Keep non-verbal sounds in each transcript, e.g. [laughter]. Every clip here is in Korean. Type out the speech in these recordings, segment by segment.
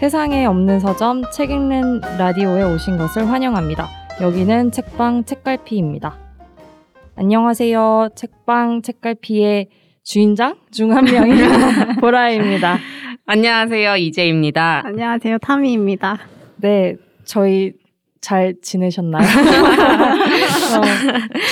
세상에 없는 서점 책 읽는 라디오에 오신 것을 환영합니다. 여기는 책방 책갈피입니다. 안녕하세요. 책방 책갈피의 주인장 중 한 명인 [laughs] 보라입니다. 안녕하세요. 이재입니다. 안녕하세요. 타미입니다. 네, 저희 잘 지내셨나요? [laughs] 어,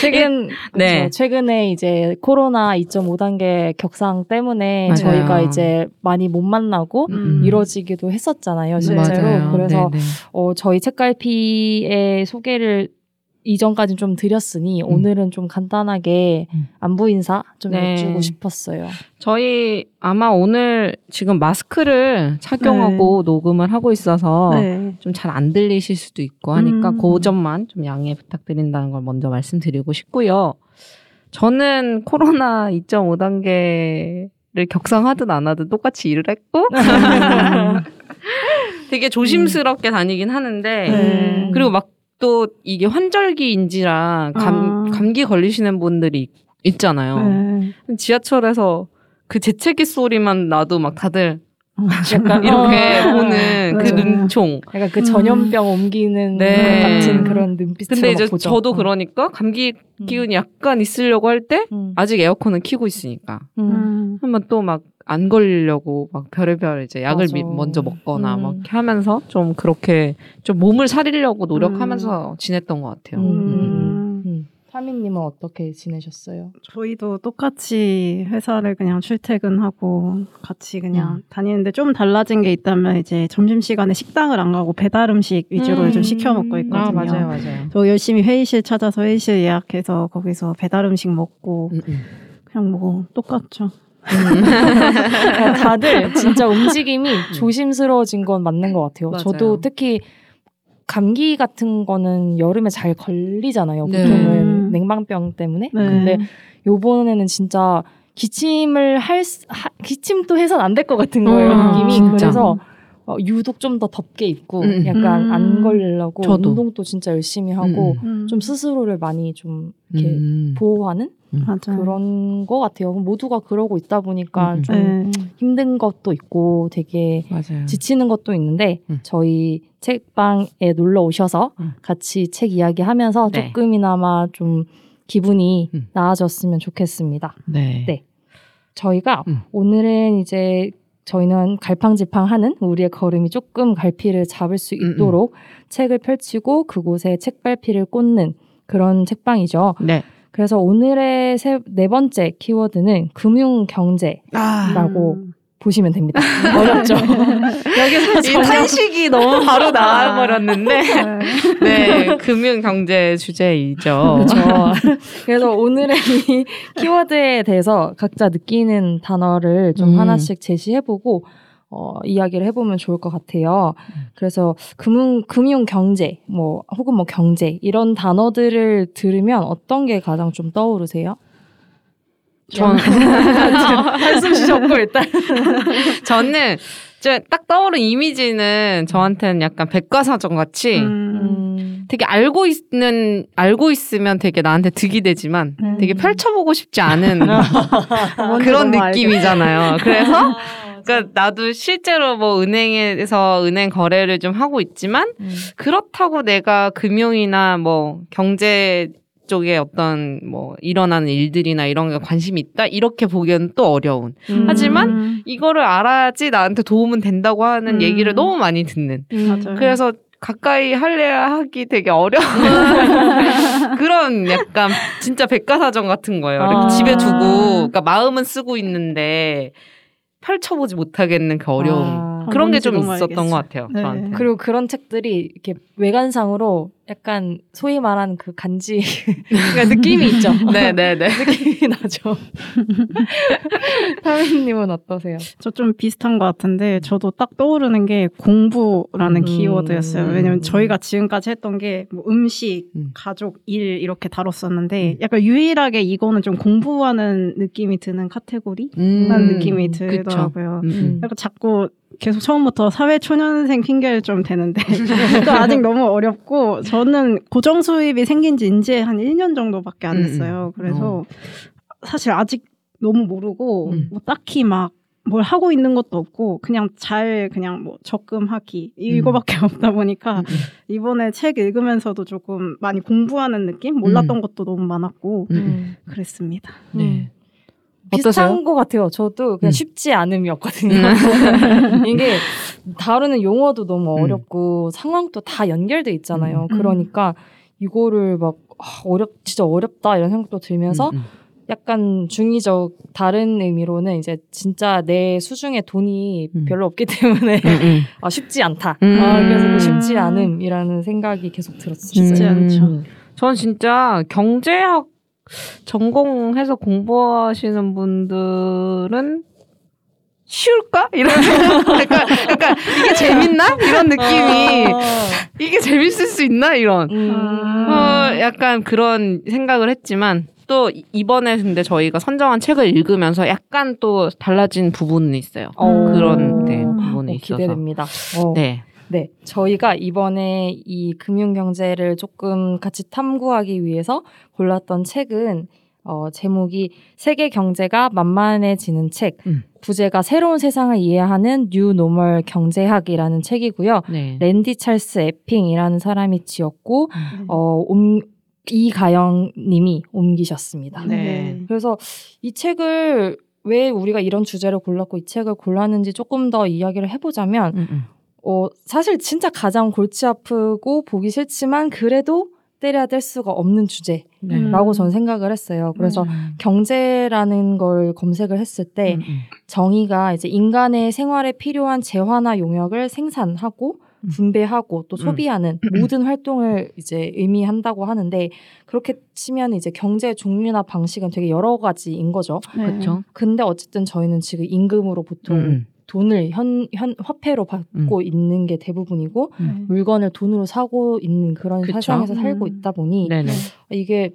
최근 네. 그쵸, 최근에 이제 코로나 2.5 단계 격상 때문에 맞아요. 저희가 이제 많이 못 만나고 음. 이뤄지기도 했었잖아요, 실제로. 맞아요. 그래서 네네. 어, 저희 책갈피의 소개를 이전까지 좀 드렸으니 오늘은 좀 간단하게 음. 안부 인사 좀 네. 여쭈고 싶었어요. 저희 아마 오늘 지금 마스크를 착용하고 녹음을 하고 있어서 네. 좀잘 안 들리실 수도 있고 하니까 음. 그 점만 좀 양해 부탁드린다는 걸 먼저 말씀드리고 싶고요. 저는 코로나 [laughs] 2.5 단계를 격상하든 안 하든 똑같이 일을 했고 [laughs] 되게 조심스럽게 다니긴 하는데 네. 그리고 막 또 이게 환절기인지라 감, 아. 감기 걸리시는 분들이 있- 있잖아요. 네. 지하철에서 그 재채기 소리만 나도 막 다들 약간 이렇게 어, 보는 그 맞아요. 눈총. 약간 그 음. 전염병 옮기는 네. 것 같은 그런 눈빛으로 근데 이제 막 보죠. 저도 어. 그러니까 감기 음. 기운이 약간 있으려고 할때 음. 아직 에어컨은 켜고 있으니까 음. 음. 한번 또 막 안 걸리려고 막 별의별 이제 약을 맞아. 미- 먼저 먹거나 음. 막 이렇게 하면서 좀 그렇게 좀 몸을 사리려고 노력하면서 지냈던 것 같아요. 음. 음. 음. 타미님은 어떻게 지내셨어요? 저희도 똑같이 회사를 그냥 출퇴근하고 같이 그냥 음. 다니는데 좀 달라진 게 있다면 이제 점심시간에 식당을 안 가고 배달 음식 위주로 음. 좀 시켜 먹고 아 있거든요. 맞아요, 맞아요. 저 열심히 회의실 찾아서 회의실 예약해서 거기서 배달 음식 먹고 음, 음. 그냥 뭐 똑같죠. 그러니까 [laughs] 다들 진짜 움직임이 조심스러워진 건 맞는 것 같아요. 맞아요. 저도 특히 감기 같은 거는 여름에 잘 걸리잖아요. 네. 보통은 음. 냉방병 때문에. 네. 근데 요번에는 진짜 기침을 할 수- 하- 기침도 해선 안 될 것 같은 거예요 음, 느낌이. 진짜. 그래서 어, 유독 좀 더 덥게 입고 음. 약간 음. 안 걸리려고 저도. 운동도 진짜 열심히 하고 음. 좀 스스로를 많이 좀 이렇게 음. 보호하는. 그런 것 같아요. 모두가 그러고 있다 보니까 음. 좀 네. 힘든 것도 있고 되게 맞아요. 지치는 것도 있는데 음. 저희 책방에 놀러 오셔서 음. 같이 책 이야기하면서 네. 조금이나마 좀 기분이 음. 나아졌으면 좋겠습니다. 네. 네. 저희가 음. 오늘은 이제 저희는 갈팡질팡하는 우리의 걸음이 조금 갈피를 잡을 수 음, 있도록 책을 펼치고 그곳에 책발피를 꽂는 그런 책방이죠. 네. 그래서 오늘의 세, 네 번째 키워드는 금융 경제라고 음. 보시면 됩니다. [laughs] 어렵죠? [laughs] 여기서 이 탄식이 너무 [laughs] 바로 나와버렸는데. 네. 네, 금융 경제 주제이죠. 그렇죠. 그래서 오늘의 이 키워드에 대해서 각자 느끼는 단어를 좀 음. 하나씩 제시해보고 어, 이야기를 해보면 좋을 것 같아요. 그래서 금융 금융 경제 뭐 혹은 뭐 경제 이런 단어들을 들으면 어떤 게 가장 좀 떠오르세요? 전, [laughs] 한숨 쉬셨고 일단 [laughs] 저는 딱 떠오른 이미지는 저한테는 약간 백과사전 같이 음. 되게 알고 있는 알고 있으면 되게 나한테 득이 되지만 음. 되게 펼쳐보고 싶지 않은 [laughs] 그런 느낌이잖아요. 그래서 그러니까 나도 실제로 뭐 은행에서 은행 거래를 좀 하고 있지만 음. 그렇다고 내가 금융이나 뭐 경제 쪽에 어떤 뭐 일어나는 일들이나 이런 게 관심이 있다 이렇게 보기에는 또 어려운 음. 하지만 음. 이거를 알아야지 나한테 도움은 된다고 하는 음. 얘기를 너무 많이 듣는 맞아요. 그래서 가까이 할래야 하기 되게 어려운 [laughs] 그런 약간 진짜 백과사전 같은 거예요. 이렇게 아. 집에 두고 그러니까 마음은 쓰고 있는데 펼쳐보지 못하겠는 그 어려움 아. 그런 게 좀 있었던 알겠어요. 것 같아요. 네. 저한테. 그리고 그런 책들이 이렇게 외관상으로 약간 소위 말하는 그 간지 [laughs] 그러니까 느낌이 있죠. 네네네. [laughs] [laughs] 느낌이 나죠. 타미님은 어떠세요? 저 좀 비슷한 것 같은데 저도 딱 떠오르는 게 공부라는 음. 키워드였어요. 왜냐면 저희가 지금까지 했던 게 뭐 음식, 음. 가족, 일 이렇게 다뤘었는데 음. 약간 유일하게 이거는 좀 공부하는 느낌이 드는 카테고리라는 음, 느낌이. 들더라고요. 음, 음. 약간 자꾸 계속 처음부터 사회 초년생 핑계를 좀 대는데 [laughs] 또 아직 너무 어렵고 저는 고정 수입이 생긴 지 이제 한 1년 정도밖에 안 음, 됐어요. 그래서 사실 아직 너무 모르고 음. 뭐 딱히 막 뭘 하고 있는 것도 없고 그냥 잘 그냥 뭐 적금하기 이거밖에 음. 없다 보니까 이번에 책 읽으면서도 조금 많이 공부하는 느낌 몰랐던 것도 너무 많았고 음. 그랬습니다. 네. 음. 비슷한 어떠세요? 것 같아요. 저도 그냥 음. 쉽지 않음이었거든요. [laughs] 이게 다루는 용어도 너무 음. 어렵고 상황도 다 연결돼 있잖아요. 음. 그러니까 이거를 막 아, 어렵 진짜 어렵다 이런 생각도 들면서 음, 음. 약간 중의적 다른 의미로는 이제 진짜 내 수중에 돈이 음. 별로 없기 때문에 음, 음. [laughs] 아 쉽지 않다. 음. 아, 그래서 그 음. 쉽지 않음이라는 생각이 계속 들었어요. 쉽지 음. 않죠. 전 진짜 경제학 전공해서 공부하시는 분들은 쉬울까? 이런 생각. 약간, 약간 이게 재밌나? 이런 느낌이 어. 이게 재밌을 수 있나? 이런. 음. 아. 어, 약간 그런 생각을 했지만 또 이- 이번에 근데 저희가 선정한 책을 읽으면서 약간 또 달라진 부분은 있어요. 어. 그런 네, 어, 부분이 있어서. 기대됩니다. 어. 네. 네, 저희가 이번에 이 금융 경제를 조금 같이 탐구하기 위해서 골랐던 책은 어, 제목이 세계 경제가 만만해지는 책. 음. 부제가 새로운 세상을 이해하는 new normal 경제학이라는 책이고요. 네. 랜디 찰스 에핑이라는 사람이 지었고 네. 어, 옴, 이가영 님이 옮기셨습니다. 네. 그래서 이 책을 왜 우리가 이런 주제를 골랐고 이 책을 골랐는지 조금 더 이야기를 해보자면 음, 음. 어, 사실 진짜 가장 골치 아프고 보기 싫지만 그래도 때려야 뗄 수가 없는 주제라고 네. 음. 저는 생각을 했어요. 그래서 음. 경제라는 걸 검색을 했을 때 음, 음. 정의가 이제 인간의 생활에 필요한 재화나 용역을 생산하고 음. 분배하고 또 음. 소비하는 모든 활동을 이제 의미한다고 하는데 그렇게 치면 이제 경제의 종류나 방식은 되게 여러 가지인 거죠. 네. 그렇죠. 근데 어쨌든 저희는 지금 임금으로 보통 음, 돈을 현, 현 화폐로 받고 있는 게 대부분이고 네. 물건을 돈으로 사고 있는 그런 그쵸. 세상에서 살고 음. 있다 보니 네네. 이게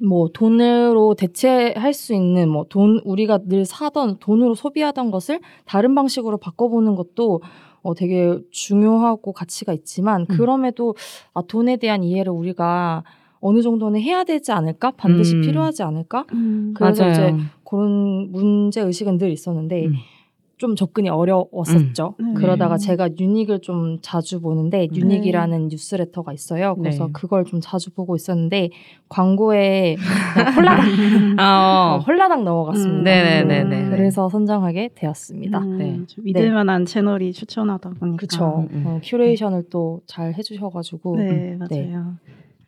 뭐 돈으로 대체할 수 있는 뭐 돈 우리가 늘 사던 돈으로 소비하던 것을 다른 방식으로 바꿔보는 것도 어 되게 중요하고 가치가 있지만 음. 그럼에도 아 돈에 대한 이해를 우리가 어느 정도는 해야 되지 않을까 반드시 음. 필요하지 않을까 음. 그래서 맞아요. 이제 그런 문제 의식은 늘 있었는데 음. 좀 접근이 어려웠었죠. 음. 그러다가 네. 제가 뉴닉을 좀 자주 보는데 네. 뉴닉이라는 뉴스레터가 있어요. 그래서 네. 그걸 좀 자주 보고 있었는데 광고에 홀라당 아, [laughs] 어, 홀라당 넘어갔습니다. 음. 네네네네. 그래서 선정하게 되었습니다. 음, 네. 좀 믿을만한 채널이 추천하다 보니까. 음, 음. 어, curation을 또 잘 해주셔가지고 네, 네. 맞아요.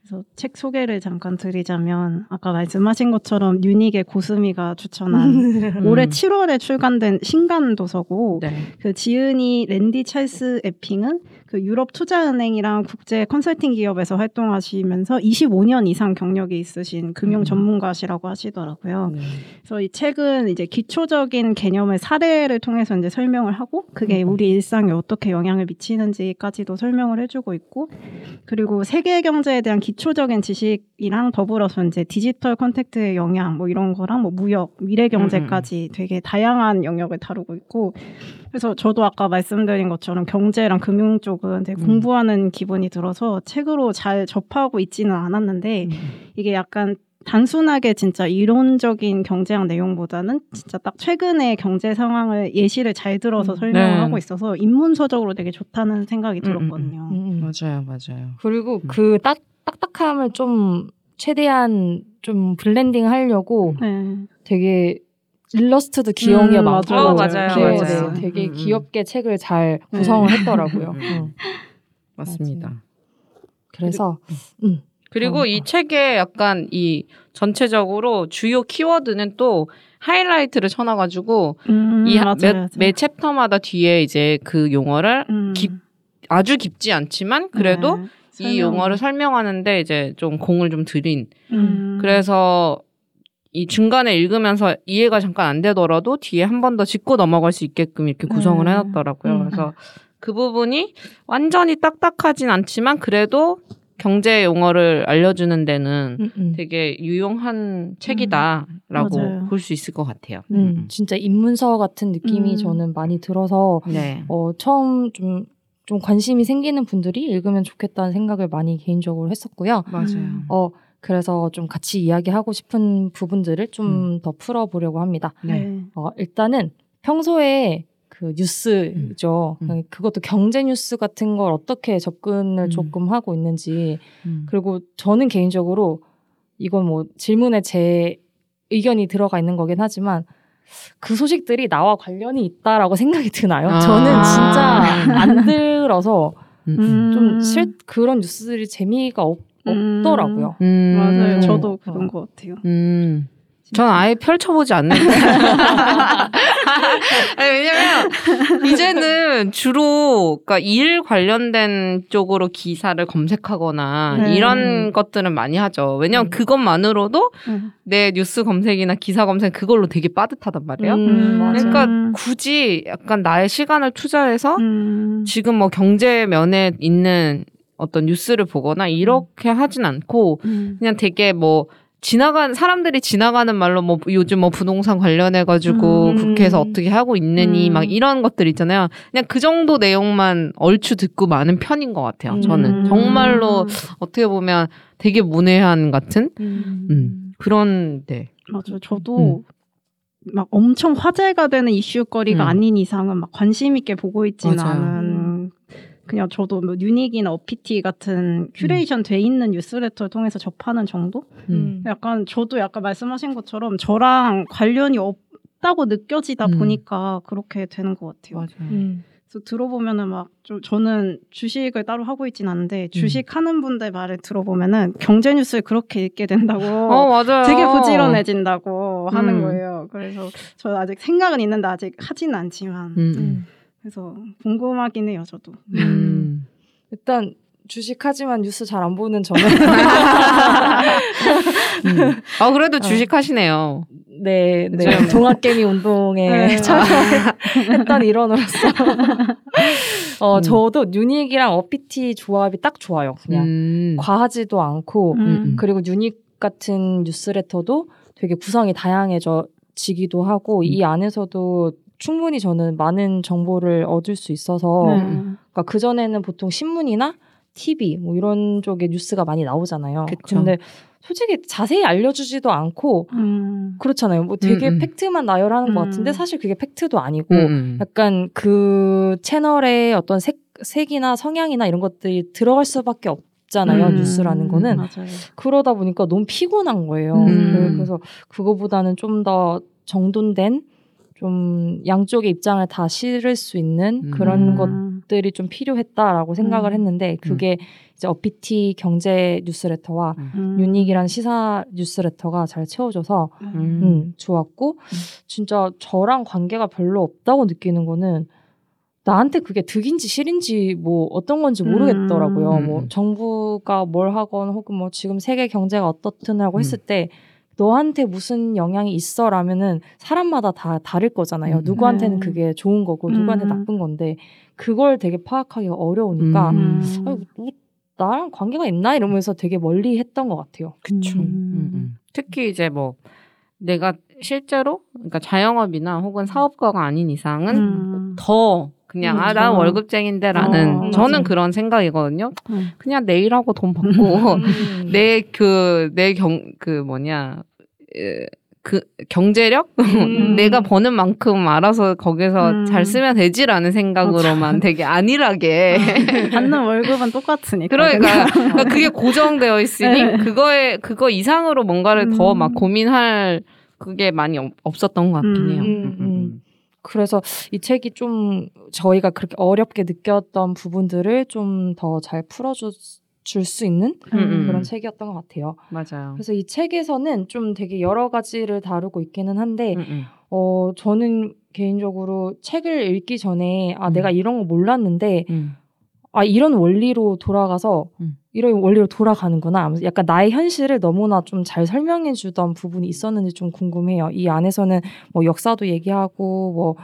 그래서 책 소개를 잠깐 드리자면 아까 말씀하신 것처럼 유닉의 고수미가 추천한 음. [laughs] 올해 7월에 출간된 신간 도서고 네. 그 지은이 랜디 찰스 에핑은 그 유럽 투자은행이랑 국제 컨설팅 기업에서 활동하시면서 25년 이상 경력이 있으신 금융 음. 전문가시라고 하시더라고요. 네. 그래서 이 책은 이제 기초적인 개념의 사례를 통해서 이제 설명을 하고 그게 음. 우리 일상에 어떻게 영향을 미치는지까지도 설명을 해주고 있고 그리고 세계 경제에 대한 기초적인 지식이랑 더불어서 이제 디지털 contact의 영향 뭐 이런 거랑 뭐 무역, 미래 경제까지 되게 다양한 영역을 다루고 있고 그래서 저도 아까 말씀드린 것처럼 경제랑 금융 쪽은 되게 음. 공부하는 기분이 들어서 책으로 잘 접하고 있지는 않았는데 음. 이게 약간 단순하게 진짜 이론적인 경제학 내용보다는 진짜 딱 최근의 경제 상황을 예시를 잘 들어서 음. 설명을 네. 하고 있어서 입문서적으로 되게 좋다는 생각이 음, 음, 들었거든요. 음, 음. 맞아요, 맞아요. 그리고 음. 그 딱, 딱딱함을 좀 최대한 좀 blending 하려고 네. 되게 일러스트도 귀여운 게 음, 많고 맞아요. 어, 맞아요, 귀여워, 맞아요. 네, 되게 음, 음. 귀엽게 책을 잘 네. 구성을 했더라고요. 음, 음. 음. 맞습니다. 그래서 음. 그리고 어, 이 어. 책에 약간 이 전체적으로 주요 키워드는 또 하이라이트를 쳐놔가지고 음, 이 맞아요, 매, 맞아요. 매 챕터마다 뒤에 이제 그 용어를 음. 깊- 아주 깊지 않지만 그래도 네. 이 설명. 용어를 설명하는데 이제 좀 공을 좀 들인 음. 그래서 이 중간에 읽으면서 이해가 잠깐 안 되더라도 뒤에 한 번 더 짚고 넘어갈 수 있게끔 이렇게 구성을 네. 해놨더라고요. 음. 그래서 그 부분이 완전히 딱딱하진 않지만 그래도 경제 용어를 알려주는 데는 음, 음. 되게 유용한 책이다라고 맞아요. 볼수 있을 것 같아요. 음, 진짜 입문서 같은 느낌이 음. 저는 많이 들어서 네. 어, 처음 좀, 좀 관심이 생기는 분들이 읽으면 좋겠다는 생각을 많이 개인적으로 했었고요. 맞아요. 음. 어, 그래서 좀 같이 이야기하고 싶은 부분들을 좀더 풀어보려고 합니다. 네. 네. 어, 일단은 평소에 그 뉴스죠. 음. 음. 그것도 경제 뉴스 같은 걸 어떻게 접근을 음. 조금 하고 있는지 음. 그리고 저는 개인적으로 이건 뭐 질문에 제 의견이 들어가 있는 거긴 하지만 그 소식들이 나와 관련이 있다라고 생각이 드나요? 아. 저는 진짜 안 들어서 음. 음. 좀 실, 그런 뉴스들이 재미가 없, 음. 없더라고요. 음. 맞아요. 저도 어. 그런 것 같아요. 음. 전 아예 펼쳐보지 않는데. [laughs] [laughs] 아니, 왜냐면, 이제는 주로, 그니까 일 관련된 쪽으로 기사를 검색하거나, 네. 이런 것들은 많이 하죠. 왜냐면 음. 그것만으로도 음. 내 뉴스 검색이나 기사 검색 그걸로 되게 빠듯하단 말이에요. 음, 맞아요. 그러니까 음. 굳이 약간 나의 시간을 투자해서 음. 지금 뭐 경제 면에 있는 어떤 뉴스를 보거나 이렇게 하진 않고 음. 그냥 되게 뭐 지나간 사람들이 지나가는 말로 뭐 요즘 뭐 부동산 관련해 가지고 음. 국회에서 어떻게 하고 있느니 음. 막 이런 것들 있잖아요. 그냥 그 정도 내용만 얼추 듣고 많은 편인 것 같아요. 저는 음. 정말로 어떻게 보면 되게 문외한 같은 음. 음, 그런 네. 맞아요. 저도 막 엄청 화제가 되는 이슈거리가 음. 아닌 이상은 막 관심 있게 보고 있지는. 않은. 그냥 저도 뭐 뉴닉이나 어피티 같은 큐레이션 돼 있는 뉴스레터를 통해서 접하는 정도? 음. 약간 저도 약간 말씀하신 것처럼 저랑 관련이 없다고 느껴지다 음. 보니까 그렇게 되는 것 같아요. 맞아요. 음. 그래서 들어보면은 막 좀 저는 주식을 따로 하고 있진 않은데 주식 하는 분들 말을 들어보면은 경제 뉴스를 그렇게 읽게 된다고 [laughs] 어 맞아요. 되게 부지런해진다고 하는 음. 거예요. 그래서 저 아직 생각은 있는데 아직 하진 않지만 음, 음. 그래서 궁금하긴 해요. 저도. 음. 음. 일단 주식하지만 뉴스 잘 안 보는 저는 [laughs] 음. 아 그래도 주식 하시네요. 네, 네. [laughs] 동학개미 운동에 네. [laughs] 참여했던 일원으로서 어 음. 저도 유닉이랑 어피티 조합이 딱 좋아요. 그냥 음. 과하지도 않고 음. 그리고 유닉 같은 뉴스레터도 되게 구성이 다양해지기도 하고 음. 이 안에서도 충분히 저는 많은 정보를 얻을 수 있어서 네. 그러니까 그 전에는 보통 신문이나 TV 뭐 이런 쪽에 뉴스가 많이 나오잖아요. 그쵸. 근데 솔직히 자세히 알려주지도 않고 음. 그렇잖아요. 뭐 되게 음, 음. 팩트만 나열하는 것 음. 같은데 사실 그게 팩트도 아니고 음. 약간 그 채널의 어떤 색, 색이나 성향이나 이런 것들이 들어갈 수밖에 없 잖아요. 음. 뉴스라는 거는 맞아요. 그러다 보니까 너무 피곤한 거예요. 음. 그- 그래서 그거보다는 좀 더 정돈된 좀 양쪽의 입장을 다 실을 수 있는 음. 그런 것 음. 것들이 좀 필요했다라고 생각을 음. 했는데 그게 이제 어피티 경제 뉴스레터와 음. 유닉이란 시사 뉴스레터가 잘 채워져서 음. 음, 좋았고 진짜 저랑 관계가 별로 없다고 느끼는 거는 나한테 그게 득인지 실인지 뭐 어떤 건지 모르겠더라고요. 음. 뭐 정부가 뭘 하건 혹은 뭐 지금 세계 경제가 어떻든 하고 음. 했을 때 너한테 무슨 영향이 있어 라면은 사람마다 다 다를 거잖아요. 음. 누구한테는 네. 그게 좋은 거고 누구한테 음. 나쁜 건데 그걸 되게 파악하기가 어려우니까 음. 아유, 뭐 나랑 관계가 있나 이러면서 되게 멀리 했던 것 같아요. 그쵸. 음. 음, 음. 특히 이제 뭐 내가 실제로 그러니까 자영업이나 혹은 사업가가 아닌 이상은 음. 더 그냥 아 그쵸. 나 월급쟁인데라는 어, 저는 맞아. 그런 생각이거든요. 음. 그냥 내일 하고 돈 받고 음. [laughs] 내그 내 경 그 뭐냐 에, 그 경제력 음. [laughs] 내가 버는 만큼 알아서 거기서 음. 잘 쓰면 되지라는 생각으로만 되게 안일하게 [laughs] 받는 월급은 똑같으니까. 그러니까, 그러니까 그게 고정되어 있으니 네. 그거에 그거 이상으로 뭔가를 더 음. 막 고민할 그게 많이 없- 없었던 것 같긴 음. 해요. 그래서 이 책이 좀 저희가 그렇게 어렵게 느꼈던 부분들을 좀 더 잘 풀어줄 수 있는 음, 음. 그런 책이었던 것 같아요. 맞아요. 그래서 이 책에서는 좀 되게 여러 가지를 다루고 있기는 한데, 음, 음. 어, 저는 개인적으로 책을 읽기 전에, 아, 음. 내가 이런 거 몰랐는데, 음. 아, 이런 원리로 돌아가서, 음. 이런 원리로 돌아가는구나. 약간 나의 현실을 너무나 좀 잘 설명해 주던 부분이 있었는지 좀 궁금해요. 이 안에서는 뭐 역사도 얘기하고, 뭐,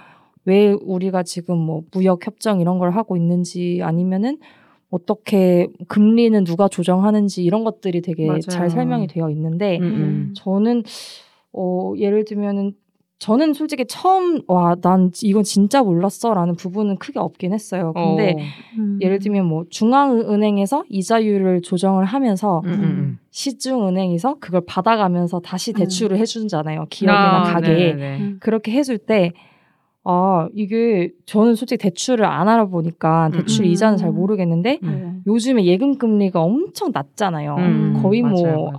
왜 우리가 지금 뭐 무역 협정 이런 걸 하고 있는지 아니면은 어떻게 금리는 누가 조정하는지 이런 것들이 되게 맞아요. 잘 설명이 되어 있는데 음, 음. 저는 어 예를 들면은 저는 솔직히 처음 와 난 이건 진짜 몰랐어라는 부분은 크게 없긴 했어요. 근데 어. 음. 예를 들면 뭐 중앙은행에서 이자율을 조정을 하면서 음, 음, 음. 시중은행에서 그걸 받아가면서 다시 음. 대출을 해주잖아요. 기업이나 아, 가게에 네네네. 음. 그렇게 해줄 때 아 이게 저는 솔직히 대출을 안 알아보니까 대출 음. 이자는 잘 모르겠는데 음. 네. 요즘에 예금 금리가 엄청 낮잖아요. 음, 거의 뭐 맞아요, 맞아요.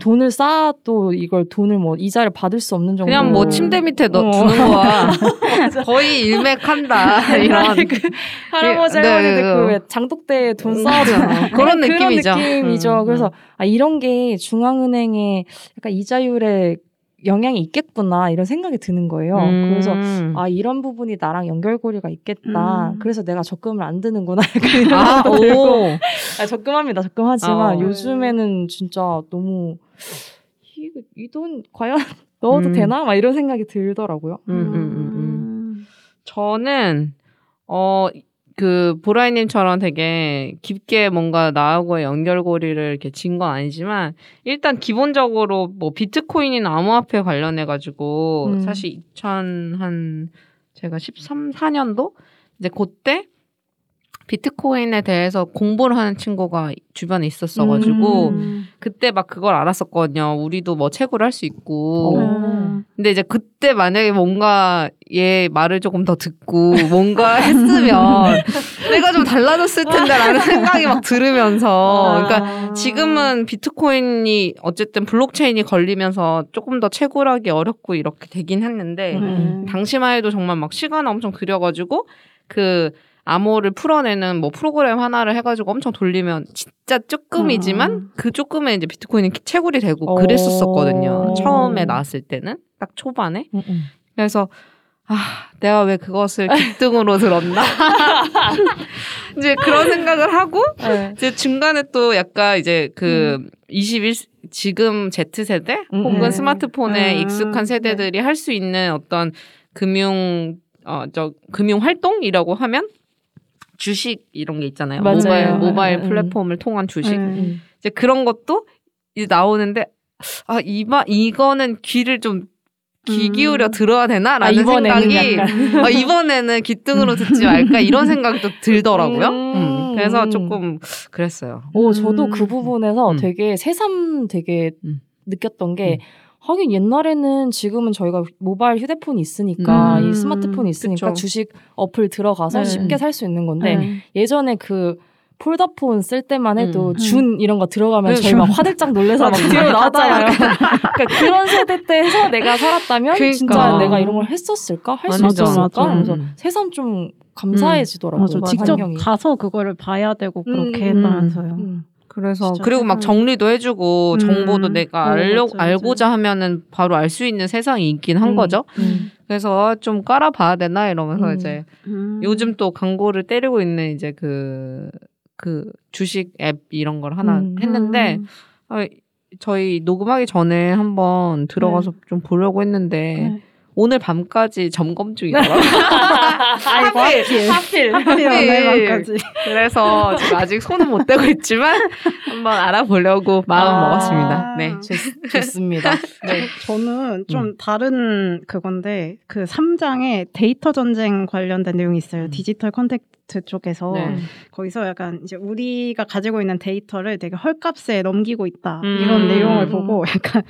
돈을 쌓아도 이걸 돈을 뭐 이자를 받을 수 없는 정도. 그냥 뭐 침대 밑에 넣 어. 두는 거야. [laughs] 거의 일맥한다. 이런 그 할아버지 네, 할머니들 네. 그왜 장독대에 돈 쌓아도 [laughs] 그런 느낌이죠. 느낌이죠. 음, 그래서 음. 아 이런 게 중앙은행의 약간 이자율에 영향이 있겠구나 이런 생각이 드는 거예요. 음. 그래서 아 이런 부분이 나랑 연결고리가 있겠다. 음. 그래서 내가 적금을 안 드는구나. [laughs] 약간 이런 아, 들고. 오. 아, 적금합니다. 적금하지만 어. 요즘에는 진짜 너무 이돈 과연 [laughs] 넣어도 음. 되나? 막 이런 생각이 들더라고요. 음, 음, 음, 음. 저는 어 그 보라이님처럼 되게 깊게 뭔가 나하고의 연결고리를 이렇게 진 건 아니지만 일단 기본적으로 뭐 비트코인이나 암호화폐 관련해 가지고 음. 사실 2000 한 제가 13, 4년도 이제 그때 비트코인에 대해서 공부를 하는 친구가 주변에 있었어가지고 음. 그때 막 그걸 알았었거든요. 우리도 뭐 채굴을 할 수 있고. 어. 근데 이제 그때 만약에 뭔가 얘 말을 조금 더 듣고 뭔가 [laughs] 했으면 내가 좀 달라졌을 텐데라는 [laughs] 생각이 막 들으면서 아. 그러니까 지금은 비트코인이 어쨌든 블록체인이 걸리면서 조금 더 채굴하기 어렵고 이렇게 되긴 했는데 음. 당시만 해도 정말 막 시간 엄청 들여가지고 그 암호를 풀어내는 뭐 프로그램 하나를 해가지고 엄청 돌리면 진짜 조금이지만 음. 그 조금에 이제 비트코인이 채굴이 되고 어. 그랬었었거든요. 처음에 나왔을 때는 딱 초반에. 음, 음. 그래서 아 내가 왜 그것을 깃등으로 들었나 [laughs] [laughs] 이제 그런 생각을 하고 네. 이제 중간에 또 약간 이제 그21 지금 Z 세대 음, 혹은 음. 스마트폰에 음. 익숙한 세대들이 할수 있는 어떤 금융 어저 금융 활동이라고 하면 주식 이런 게 있잖아요. 맞아요. 모바일 모바일 음, 음. 플랫폼을 통한 주식 음. 이제 그런 것도 이제 나오는데 아 이마 이거는 귀를 좀귀 음. 기울여 들어야 아, 되나라는 이번에는 생각이. 어, [laughs] 이번에는 귀등으로 듣지 말까 이런 생각이 또 들더라고요. 음. 음, 그래서 조금 그랬어요. 오, 저도 음. 그 부분에서 음. 되게 새삼 되게 음. 느꼈던 게 하긴 옛날에는 지금은 저희가 모바일 휴대폰이 있으니까 음. 이 스마트폰이 있으니까 그쵸. 주식 어플 들어가서 네. 쉽게 살 수 있는 건데 네. 예전에 그 폴더폰 쓸 때만 해도 음. 준 이런 거 들어가면 네, 저희 막 화들짝 놀래서 막 맞아요. 뒤로 나왔잖아요. 그러니까 그런 세대 때 해서 내가 살았다면 그러니까. 진짜 내가 이런 걸 했었을까? 할 수 있었을까? 그래서 음. 새삼 좀 감사해지더라고요. 맞아. 직접 환경이. 가서 그거를 봐야 되고 그렇게 음, 했다면서요. 음. 그래서 그리고 막. 정리도 해주고 음. 정보도 내가 어, 알려. 알고자 하면은 바로 알 수 있는 세상이 있긴 한 음. 거죠. 음. 그래서 좀 깔아봐야 되나 이러면서 음. 이제 음. 요즘 또 광고를 때리고 있는 이제 그, 그 주식 앱 이런 걸 하나 음. 했는데, 음. 아, 저희 녹음하기 전에 한번 들어가서 좀 보려고 했는데, 네. 오늘 밤까지 점검 중이더라고요. 아이고 [laughs] 하필 하필 하필 오늘 밤까지. 그래서 지금 아직 손은 못 대고 있지만, 한번 알아보려고 마음 아. 먹었습니다. 네. 좋, 좋습니다. 네. 저는 좀 다른 그건데 그 3장에 데이터 전쟁 관련된 내용이 있어요. 음. 디지털 contact 쪽에서 네. 거기서 약간 이제 우리가 가지고 있는 데이터를 되게 헐값에 넘기고 있다 음. 이런 내용을 음. 보고 약간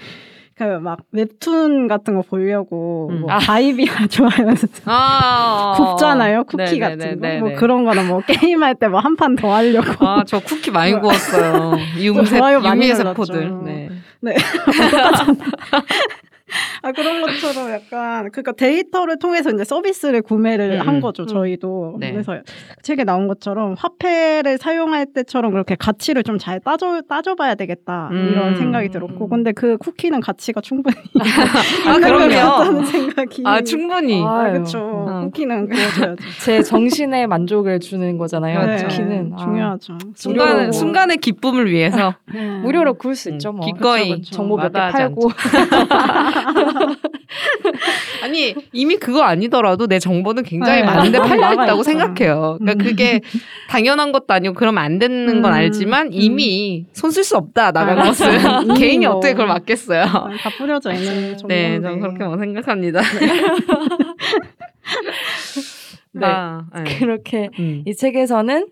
그막 웹툰 같은 거 보려고 음. 뭐 아. 바이비가 [laughs] 좋아요. 아, 굽잖아요 쿠키 네네네네네. 같은 거. 뭐 그런 거나 뭐 게임 할 때 뭐 한 판 더 하려고. 아, 저 쿠키 많이 구웠어요. 유미세, 유미의. 세포들. 네. [laughs] [laughs] [laughs] 아 그런 것처럼 약간 그러니까 데이터를 통해서 이제 서비스를 구매를 음, 한 거죠 음. 저희도 네. 그래서 책에 나온 것처럼 화폐를 사용할 때처럼 그렇게 가치를 좀 잘 따져 따져봐야 되겠다 음. 이런 생각이 들었고 근데 그 쿠키는 가치가 충분히 [laughs] 아, 그럼요. 생각이 아, 충분히. 아, 음. 쿠키는 구워줘야죠 제 정신의 만족을 주는 거잖아요. 그렇죠. 쿠키는 아, 중요하죠 순간. 순간의 기쁨을 위해서. 네. 무료로 구울 수 음, 있죠. 뭐. 기꺼이 그쵸, 그쵸. 정보 몇 개 팔고. [laughs] [laughs] 아니, 이미 그거 아니더라도 내 정보는 굉장히 네. 많은데 팔려 있다고 나가 있죠. 생각해요. 그러니까 음. 그게 당연한 것도 아니고 그러면 안 되는 건 음. 알지만 이미 손 쓸 수 없다, 나간 아, 것은. [laughs] 개인이 뭐. 어떻게 그걸 맡겠어요. 아, 다 뿌려져 있는 정보인데 네, 저는 그렇게 생각합니다. 네. 아, 네. 그렇게 음. 이 책에서는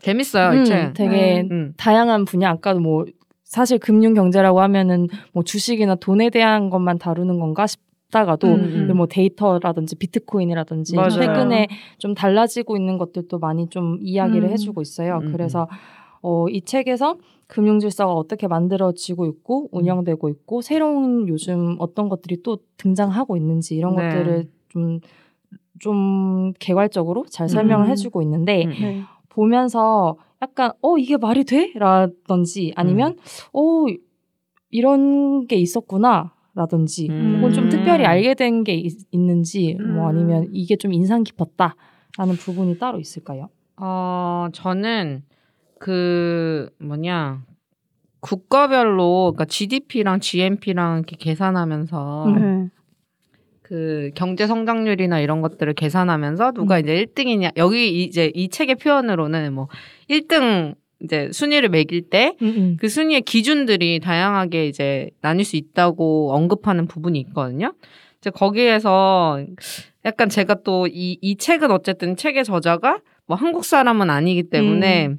재밌어요, 음, 이 책. 되게 음. 다양한 분야 아까도 뭐 사실 금융 경제라고 하면은 뭐 주식이나 돈에 대한 것만 다루는 건가 싶 있다가도 음, 뭐 데이터라든지 비트코인이라든지 맞아요. 최근에 좀 달라지고 있는 것들도 많이 좀 이야기를 음. 해주고 있어요. 음, 그래서 어, 이 책에서 금융 질서가 어떻게 만들어지고 있고 운영되고 있고 새로운 요즘 어떤 것들이 또 등장하고 있는지 이런 네. 것들을 좀좀 개괄적으로 잘 설명을 음. 해주고 있는데 음. 네. 보면서 약간 어 이게 말이 돼? 라든지 아니면 어 이런 게 있었구나 라든지 음. 혹은 좀 특별히 알게 된 게 있는지 뭐 음. 아니면 이게 좀 인상 깊었다 라는 부분이 따로 있을까요? 어, 저는 그 뭐냐 국가별로 그러니까 GDP랑 GNP랑 이렇게 계산하면서 네. 그 경제 성장률이나 이런 것들을 계산하면서 누가 음. 이제 1등이냐 여기 이제 이 책의 표현으로는 뭐 1등 이제 순위를 매길 때 그 순위의 기준들이 다양하게 이제 나뉠 수 있다고 언급하는 부분이 있거든요. 이제 거기에서 약간 제가 또 이 이 책은 어쨌든 책의 저자가 뭐 한국 사람은 아니기 때문에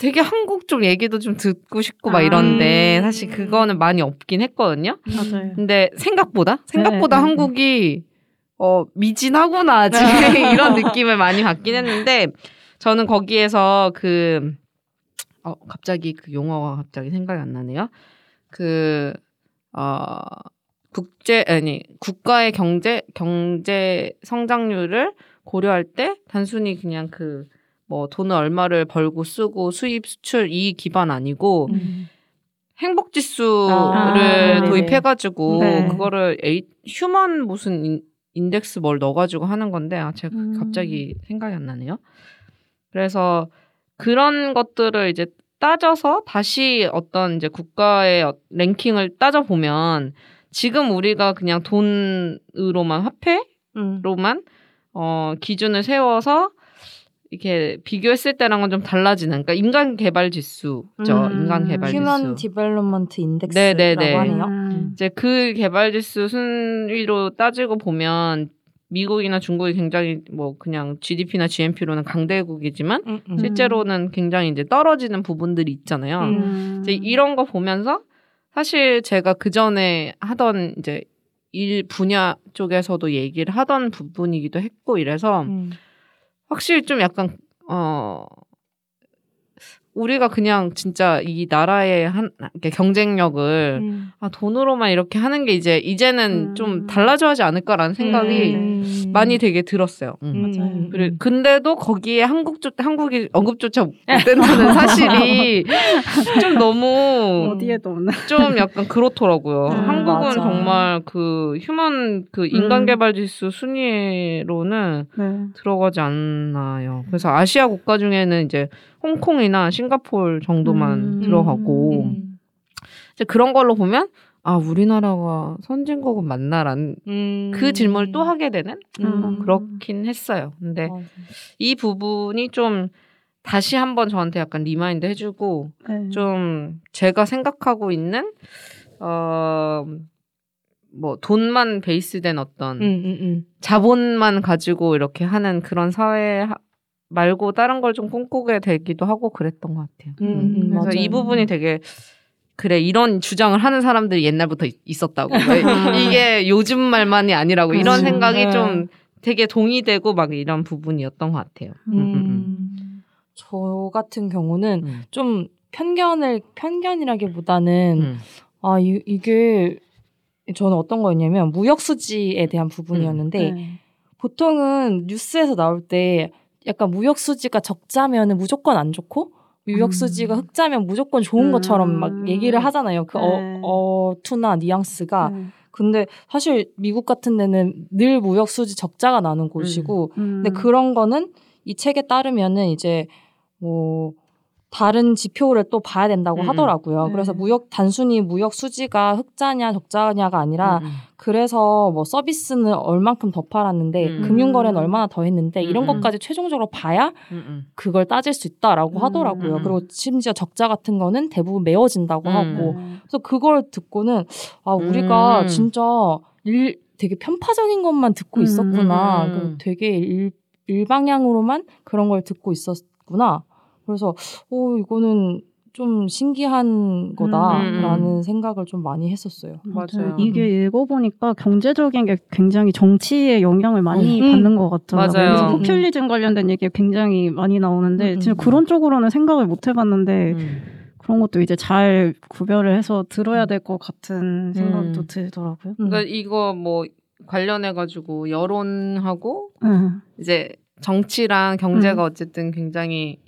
되게 한국 쪽 얘기도 좀 듣고 싶고 막 아. 이런데 사실 그거는 많이 없긴 했거든요. 맞아요. 근데 생각보다 생각보다 네, 네, 한국이 어 미진하구나 아직 [laughs] 이런 느낌을 많이 받긴 했는데 저는 거기에서 그 어, 갑자기 그 용어가 갑자기 생각이 안 나네요. 그, 어, 국제, 아니, 국가의 경제, 경제 성장률을 고려할 때 단순히 그냥 그, 뭐, 돈을 얼마를 벌고 쓰고 수입, 수출 이 기반 아니고 음. 행복 지수를 아. 도입해가지고 네. 그거를 에이, 휴먼 무슨 인, 인덱스 뭘 넣어가지고 하는 건데 아 제가 음. 갑자기 생각이 안 나네요. 그래서 그런 것들을 이제 따져서 다시 어떤 이제 국가의 어- 랭킹을 따져 보면 지금 우리가 그냥 돈으로만 화폐로만 음. 어 기준을 세워서 이렇게 비교했을 때랑은 좀 달라지는 그러니까 인간 개발 지수죠. 음. 인간 개발 human 지수. development index라고 네네네. 하네요. 음. 이제 그 개발 지수 순위로 따지고 보면 미국이나 중국이 굉장히 뭐 그냥 GDP나 GNP로는 강대국이지만 음, 음. 실제로는 굉장히 이제 떨어지는 부분들이 있잖아요. 음. 이제 이런 거 보면서 사실 제가 그 전에 하던 이제 일 분야 쪽에서도 얘기를 하던 부분이기도 했고 이래서 음. 확실히 좀 약간 어 우리가 그냥 진짜 이 나라의 한 경쟁력을 음. 아 돈으로만 이렇게 하는 게 이제 이제는 음. 좀 달라져야 하지 않을까라는 생각이 음. 많이 되게 들었어요. 음. 맞아요. 그래 근데도 거기에 한국 쪽 한국이 언급조차 못 된다는 [laughs] 사실이 좀 너무 어디에도 없는. 좀 약간 그렇더라고요. 음, 한국은 맞아. 정말 그 휴먼 그 인간 음. 개발 지수 순위로는 네. 들어가지 않나요. 그래서 아시아 국가 중에는 이제 홍콩이나 싱가포르 정도만 음. 들어가고 음. 이제 그런 걸로 보면 아 우리나라가 선진국은 맞나라는 음. 그 질문을 또 하게 되는 음. 그렇긴 했어요. 근데 맞아. 이 부분이 좀 다시 한번 저한테 약간 remind 해주고 네. 좀 제가 생각하고 있는 어. 뭐 돈만 베이스된 어떤 음, 음, 음. 자본만 가지고 이렇게 하는 그런 사회 하- 말고 다른 걸 좀 꿈꾸게 되기도 하고 그랬던 것 같아요. 음, 음, 그래서 맞아요. 이 부분이 되게 그래 이런 주장을 하는 사람들이 옛날부터 있- 있었다고 왜 [laughs] 이게 요즘 말만이 아니라고 이런 그치. 생각이 네. 좀 되게 동의되고 막 이런 부분이었던 것 같아요. 음, 음, 음. 저 같은 경우는 음. 좀 편견을 편견이라기보다는 음. 아 이, 이게 저는 어떤 거였냐면 무역 수지에 대한 부분이었는데 네. 보통은 뉴스에서 나올 때 약간 무역 수지가 적자면은 무조건 안 좋고 무역 음. 수지가 흑자면 무조건 좋은 것처럼 막 음. 얘기를 하잖아요. 그 네. 어, 어투나 뉘앙스가. 네. 근데 사실 미국 같은 데는 늘 무역 수지 적자가 나는 곳이고 음. 근데 그런 거는 이 책에 따르면은 이제 뭐 다른 지표를 또 봐야 된다고 음, 하더라고요. 네. 그래서 무역 단순히 무역 수지가 흑자냐 적자냐가 아니라 음, 음. 그래서 뭐 서비스는 얼만큼 더 팔았는데 음. 금융 거래는 얼마나 더 했는데 이런 음, 음. 것까지 최종적으로 봐야 음, 음. 그걸 따질 수 있다라고 음, 하더라고요. 음. 그리고 심지어 적자 같은 거는 대부분 메워진다고 음. 하고 네. 그래서 그걸 듣고는 아 우리가 음. 진짜 일 되게 편파적인 것만 듣고 음. 있었구나. 음. 그 되게 일, 일방향으로만 그런 걸 듣고 있었구나. 그래서 어 이거는 좀 신기한 거다라는 음, 음. 생각을 좀 많이 했었어요. 맞아요. 이게 읽어보니까 경제적인 게 굉장히 정치에 영향을 많이 음. 받는 것 같더라고요. 맞아요. 그래서 음. 포퓰리즘 관련된 얘기가 굉장히 많이 나오는데 음, 진짜 음. 그런 쪽으로는 생각을 못 해봤는데 음. 그런 것도 이제 잘 구별을 해서 들어야 될 것 같은 음. 또 들더라고요. 그러니까 이거 뭐 관련해 가지고 여론하고 음. 이제 정치랑 경제가 음. 어쨌든 굉장히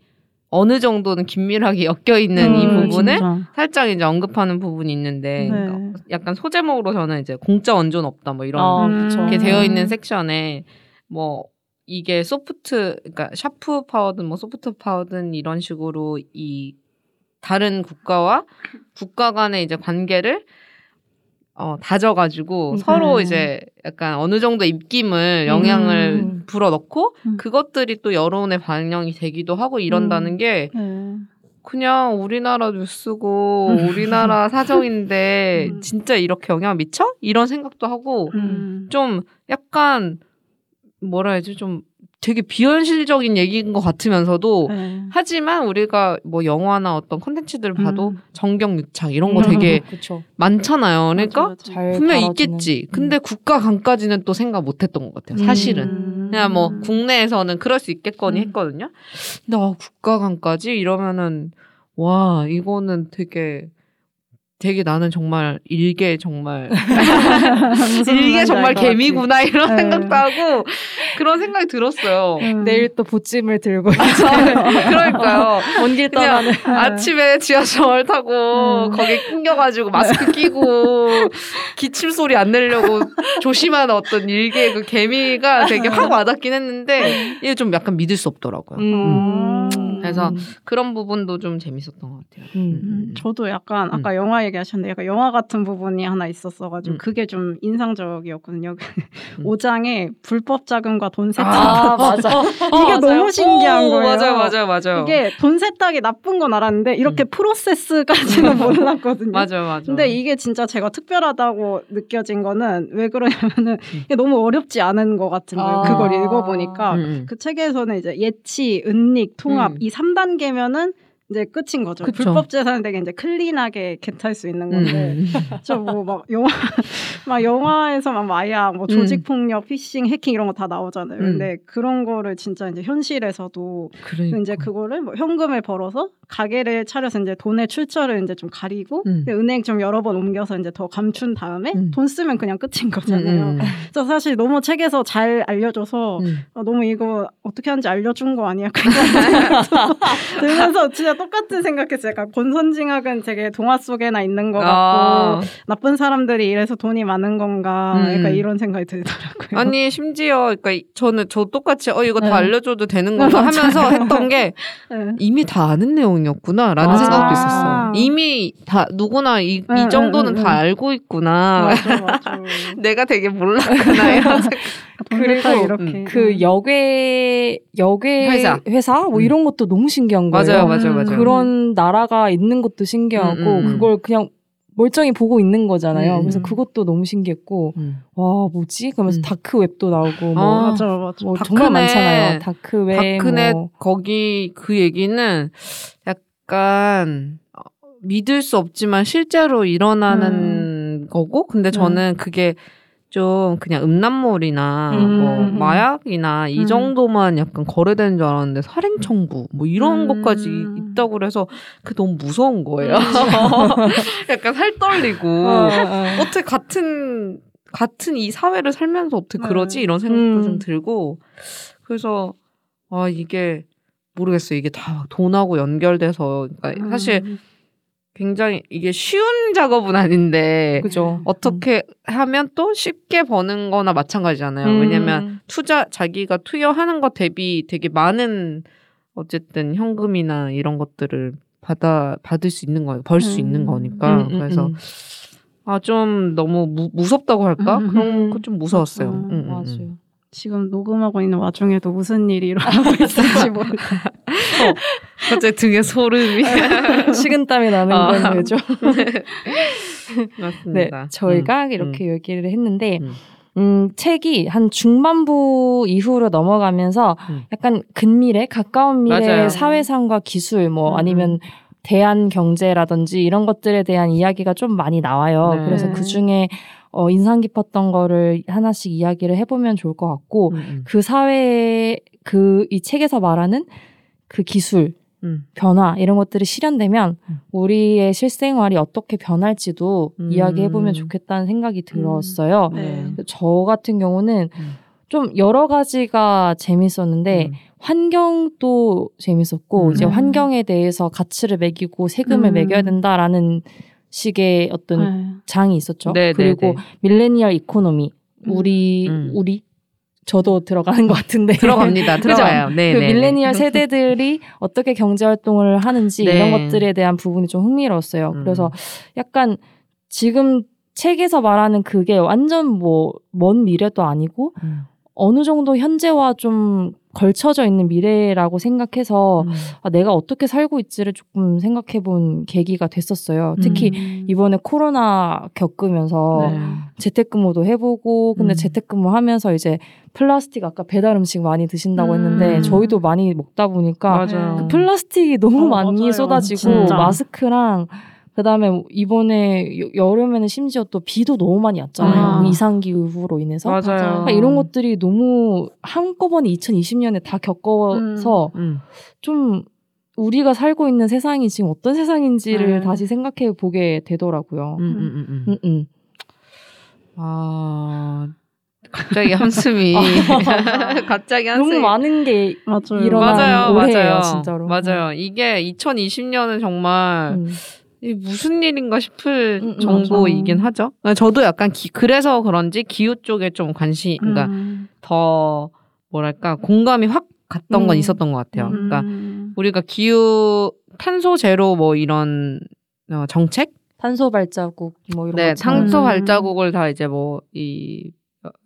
어느 정도는 긴밀하게 엮여 있는 이 음, 부분을 진짜. 살짝 이제 언급하는 부분이 있는데 네. 그러니까 약간 소제목으로 저는 이제 공짜 원조는 없다 뭐 이런 아, 음. 게 음. 되어 있는 섹션에 뭐 이게 소프트 그러니까 sharp power든 뭐 soft power든 이런 식으로 이 다른 국가와 국가 간의 이제 관계를 어 다져가지고 음. 서로 네. 이제 약간 어느 정도 입김을 영향을 음. 불어넣고 음. 그것들이 또 여론에 반영이 되기도 하고 이런다는 음. 게 네. 그냥 우리나라 뉴스고 우리나라 [laughs] 사정인데 음. 진짜 이렇게 영향 미쳐? 이런 생각도 하고 음. 좀 약간 뭐라 해야지 좀 되게 비현실적인 얘기인 것 같으면서도 네. 하지만 우리가 뭐 영화나 어떤 콘텐츠들을 봐도 음. 정경유착 이런 거 되게 [laughs] 그렇죠. 많잖아요. 그러니까 맞아, 맞아. 잘 분명. 있겠지. 근데 국가 간까지는 또 생각 못했던 것 같아요. 사실은. 음. 그냥 뭐 국내에서는 그럴 수 있겠거니 음. 했거든요. 근데 아, 국가 간까지 이러면은 와 이거는 되게 되게 나는 정말 일개 정말 [laughs] [laughs] 일개 정말. 개미구나 이런 네. 생각도 하고 그런 생각이 들었어요. 음. 내일 또 보찜을 들고 [laughs] 그러니까요. 먼길 그냥 떠나는 아침에 지하철 타고 음. 거기에 낑겨가지고 마스크 끼고 기침 소리 안 내려고 조심하는 어떤 일개 그 개미가 되게 확 와닿긴 했는데 이게 좀 약간 믿을 수 없더라고요. 음. 그래서 그런 부분도 좀 재밌었던 것 같아요. 음. 음, 저도 약간 아까 영화 얘기하셨는데 약간 영화 같은 부분이 하나 있었어가지고 음. 그게 좀 인상적이었거든요. 음. 5장에 불법 자금과 돈 세탁 아 맞아. [laughs] 이게 너무 신기한 오, 거예요. 맞아요, 맞아요, 맞아요. 이게 돈 세탁이 나쁜 건 알았는데 이렇게 음. 프로세스까지는 [laughs] 몰랐거든요. 맞아요, 맞아요. 근데 이게 진짜 제가 특별하다고 느껴진 거는 왜 그러냐면은 음. 이게 너무 어렵지 않은 것 같은 거예요. 아. 그걸 읽어보니까 음, 음. 그 책에서는 이제 예치, 은닉, 통합 음. 이 3단계면은 이제 끝인 거죠. 그쵸. 불법 재산은 되게 이제 클린하게 겟할 수 있는 건데 음. [laughs] 저뭐 막 영화 [laughs] 막 영화에서 막 마약, 뭐 조직 폭력, 피싱, 해킹 이런 거 다 나오잖아요. 음. 근데 그런 거를 진짜 이제 현실에서도 그러니까. 이제 그거를 뭐 현금을 벌어서 가게를 차려서 이제 돈의 출처를 이제 좀 가리고 음. 은행 좀 여러 번 옮겨서 이제 더 감춘 다음에 음. 돈 쓰면 그냥 끝인 거잖아요. 음, 음, [laughs] 그래서 사실 너무 책에서 잘 알려줘서 음. 아, 너무 이거 어떻게 하는지 알려준 거 아니야? 생각도 들면서 진짜 똑같은 생각했어요. 약간 권선징악은 되게 동화 속에나 있는 것 같고 아. 나쁜 사람들이 이래서 돈이 많은 건가? 음. 약간 이런 생각이 들더라고요. 아니 심지어 그러니까 이- 저는 저 똑같이 어 이거 네. 다 알려줘도 되는 건가 하면서 했던 게 [laughs] 네. 이미 다 아는 내용이었구나라는 아. 생각도 있었어요. 이미 다 누구나 이, 이 응, 정도는 응, 응, 다 응. 알고 있구나. 맞아, [laughs] 맞아. 내가 되게 몰랐구나 이런 생각. 그리고 음, 이렇게 그 역외 역외 회사. 뭐 음. 이런 것도 너무 신기한 거예요. 맞아요, 맞아요, 맞아요. 그런 나라가 있는 것도 신기하고 음, 음, 음. 그걸 그냥 멀쩡히 보고 있는 거잖아요. 음, 그래서 음. 그것도 너무 신기했고 음. 와 뭐지? 그러면서 음. dark web도 나오고 뭐, 아, 맞아, 맞아. 뭐 darknet. 정말 많잖아요. dark web 박근혜 뭐. 거기 그 얘기는 약간 어, 믿을 수 없지만 실제로 일어나는 거고 근데 저는 그게 좀 그냥 음란물이나 음, 뭐 음, 음. 마약이나 이 음. 정도만 약간 거래되는 줄 알았는데 살인 청구 뭐 이런 음. 것까지 있다고 그래서 그게 너무 무서운 거예요. [laughs] 약간 살 떨리고 어, 어, 어. 어떻게 같은 같은 이 사회를 살면서 어떻게 네. 그러지 이런 생각도 음. 좀 들고 그래서 아 이게 모르겠어요 이게 다 돈하고 연결돼서 그러니까 사실 음. 굉장히 이게 쉬운 작업은 아닌데 그죠. 어떻게 하면 또 쉽게 버는 거나 마찬가지잖아요 음. 왜냐면 투자 자기가 투여하는 것 대비 되게 많은 어쨌든 현금이나 이런 것들을 받아 받을 수 있는 거예요 벌수 음. 있는 거니까 음, 음, 그래서 음. 아좀 너무 무, 무섭다고 할까 음. 그런 거 좀 무서웠어요. 음, 음, 음. 맞아요. 지금 녹음하고 있는 와중에도 무슨 일이 일어나고 있을지 모르. 갑자기 등에 소름이 [laughs] 식은땀이 나는 아. 건 왜죠? 네, 맞습니다. 저희가 음, 이렇게 얘기를 했는데, 음. 음, 책이 한 중반부 이후로 넘어가면서 음. 약간 근미래, 가까운 미래의. 사회상과 기술, 뭐 음, 아니면 대한 경제라든지 이런 것들에 대한 이야기가 좀 많이 나와요. 네. 그래서 그 중에 어, 인상 깊었던 거를 하나씩 이야기를 해보면 좋을 것 같고 음, 음. 그 사회에 그 이 책에서 말하는 그 기술 음. 변화 이런 것들이 실현되면 음. 우리의 실생활이 어떻게 변할지도 음. 이야기해 보면 좋겠다는 생각이 들었어요. 네. 저 같은 경우는 음. 좀 여러 가지가 재밌었는데 음. 환경도 재밌었고 음. 이제 음. 환경에 대해서 가치를 매기고 세금을 음. 매겨야 된다라는 식의 어떤 네. 장이 있었죠. 네, 그리고 네, 네. millennial economy 우리 음. 우리 저도 들어가는 것 같은데 들어갑니다. [laughs] 들어가요. 네, 그 네, 네. 밀레니얼 세대들이 어떻게 경제 활동을 하는지 네. 이런 것들에 대한 부분이 좀 흥미로웠어요. 음. 그래서 약간 지금 책에서 말하는 그게 완전 뭐 먼 미래도 아니고 음. 어느 정도 현재와 좀 걸쳐져 있는 미래라고 생각해서 음. 아, 내가 어떻게 살고 있지를 조금 생각해 본 계기가 됐었어요. 특히 음. 이번에 코로나 겪으면서 네. 재택근무도 해보고 근데 음. 재택근무 하면서 이제 플라스틱 아까 배달 음식 많이 드신다고 음. 했는데 저희도 많이 먹다 보니까. 그 플라스틱이 너무 어, 많이 맞아요. 쏟아지고 진짜. 마스크랑 그다음에 이번에 여- 여름에는 심지어 또 비도 너무 많이 왔잖아요. 아. 이상 기후로 인해서 맞아요. 그러니까 이런 것들이 너무 한꺼번에 2020년에 다 겪어서 음. 좀 우리가 살고 있는 세상이 지금 어떤 세상인지를 네. 다시 생각해 보게 되더라고요. 음, 음, 음, 음. 음, 음. 아 갑자기 한숨이 [laughs] [laughs] 갑자기 한숨이 너무 많은 게 맞아요. 일어나- 맞아요, 올해예요, 맞아요, 진짜로. 맞아요. 이게 2020년은 정말 음. 이 무슨 일인가 싶을 음, 음, 정도이긴 맞아. 하죠. 그러니까 저도 약간 기, 그래서 그런지 기후 쪽에 좀 관심, 그러니까 음. 더 뭐랄까 공감이 확 갔던 건 음. 있었던 것 같아요. 음. 그러니까 우리가 기후 탄소 제로 뭐 이런 어, 정책, 탄소 발자국 뭐 이런 네. 탄소 음. 발자국을 다 이제 뭐 이